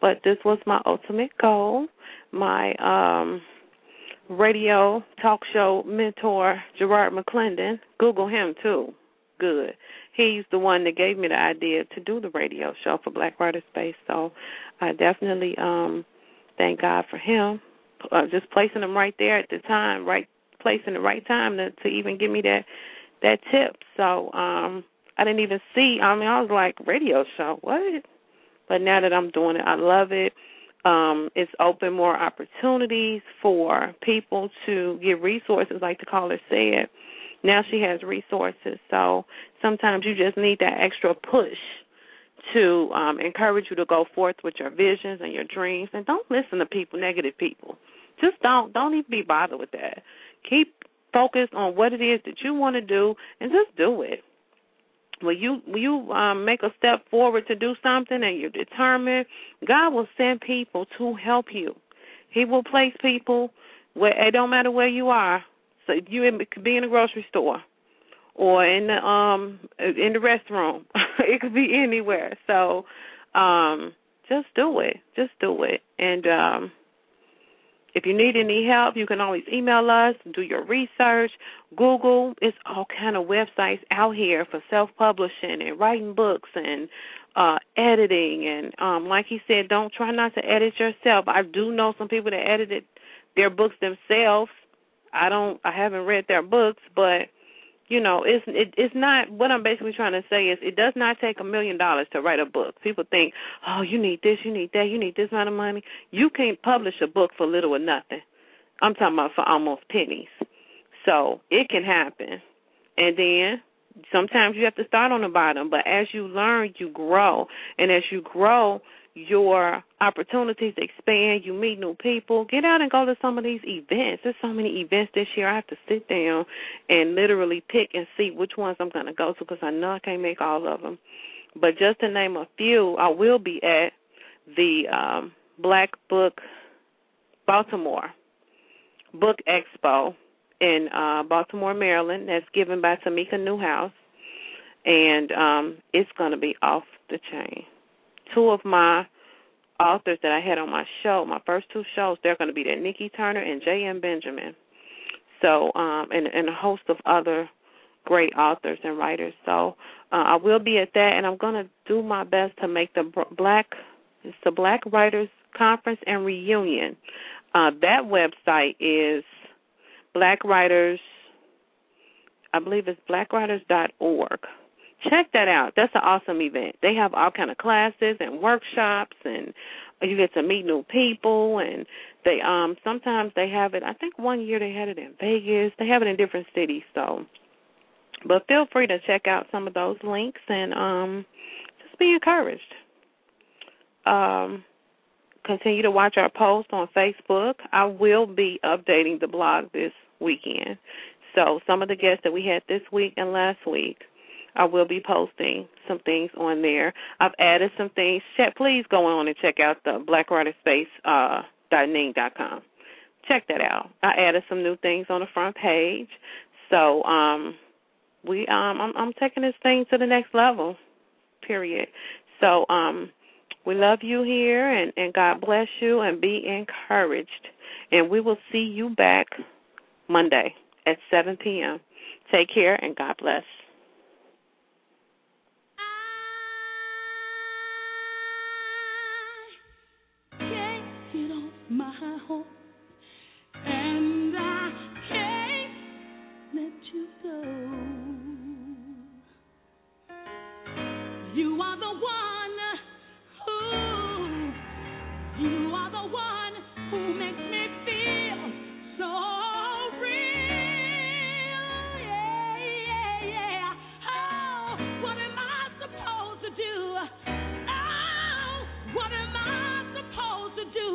But this was my ultimate goal. My um radio talk show mentor Gerard McClendon. Google him too. Good he's the one that gave me the idea to do the radio show for Black Writer Space. So I definitely um thank God for him, uh, just placing him right there at the time, right place in the right time to to even give me that that tip. So um I didn't even see. I mean, I was like, radio show, what? But now that I'm doing it, I love it. Um, it's opened more opportunities for people to get resources, like the caller said now she has resources. So sometimes you just need that extra push to um encourage you to go forth with your visions and your dreams. And don't listen to people negative people. Just don't don't even be bothered with that. Keep focused on what it is that you want to do and just do it. When you when you um make a step forward to do something and you're determined god will send people to help you. He will place people where it don't matter where you are so you in, could be in a grocery store or in the um in the restroom. it could be anywhere. So um just do it. Just do it. And um if you need any help, you can always email us, do your research, Google. It's all kind of websites out here for self publishing and writing books and uh editing and um like he said, don't try not to edit yourself. I do know some people that edited their books themselves I don't I haven't read their books, but you know, it's it, it's not what I'm basically trying to say is it does not take a million dollars to write a book. People think, oh, you need this, you need that, you need this amount of money. You can't publish a book for little or nothing. I'm talking about for almost pennies. So it can happen, and then sometimes you have to start on the bottom. But as you learn, you grow, and as you grow, your opportunities expand. You meet new people. Get out and go to some of these events. There's so many events this year. I have to sit down and literally pick and see which ones I'm going to go to because I know I can't make all of them. But just to name a few, I will be at the um, Black Book Baltimore Book Expo in uh, Baltimore, Maryland. That's given by Tamika Newhouse, and um, it's going to be off the chain two of my authors that I had on my show, my first two shows, they're going to be there, Nikki Turner and J.M. Benjamin. So, um, and, and a host of other great authors and writers. So, uh, I will be at that, and I'm going to do my best to make the Black, it's the Black Writers Conference and Reunion. Uh, that website is Black Writers, I believe it's blackwriters.org check that out. That's an awesome event. They have all kind of classes and workshops and you get to meet new people and they um sometimes they have it I think one year they had it in Vegas. They have it in different cities, so but feel free to check out some of those links and um just be encouraged. Um continue to watch our posts on Facebook. I will be updating the blog this weekend. So some of the guests that we had this week and last week I will be posting some things on there. I've added some things. Check, please go on and check out the Black Writer Space uh, dot com. Check that out. I added some new things on the front page. So um, we um, I'm, I'm taking this thing to the next level. Period. So um, we love you here, and, and God bless you, and be encouraged. And we will see you back Monday at 7 p.m. Take care, and God bless.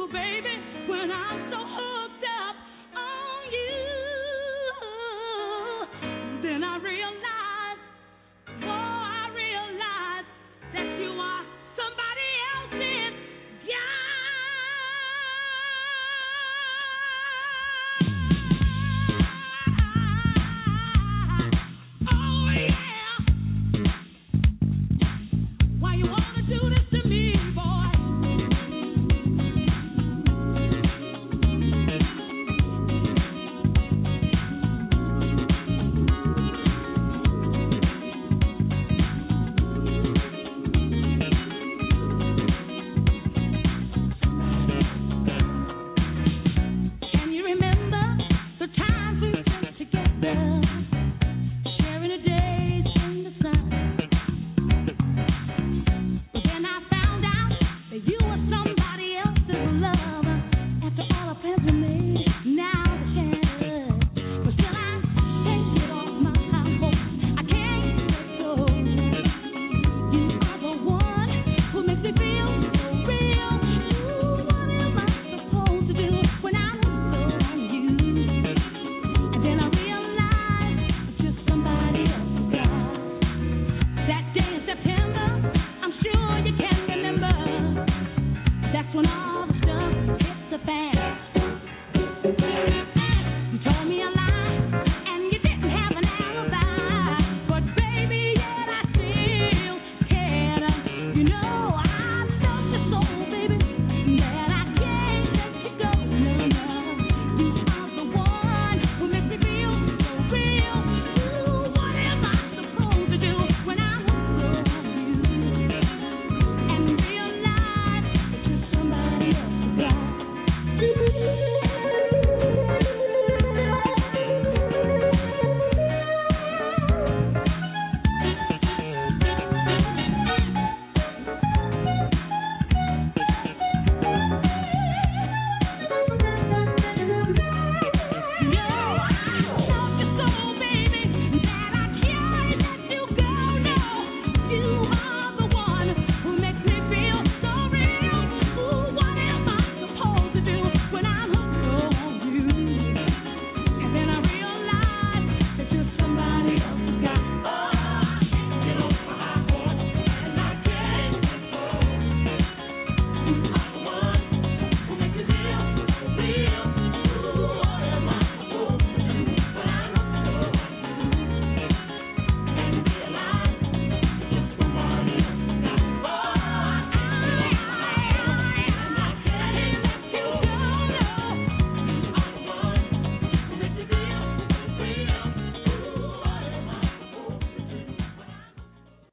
baby, when I'm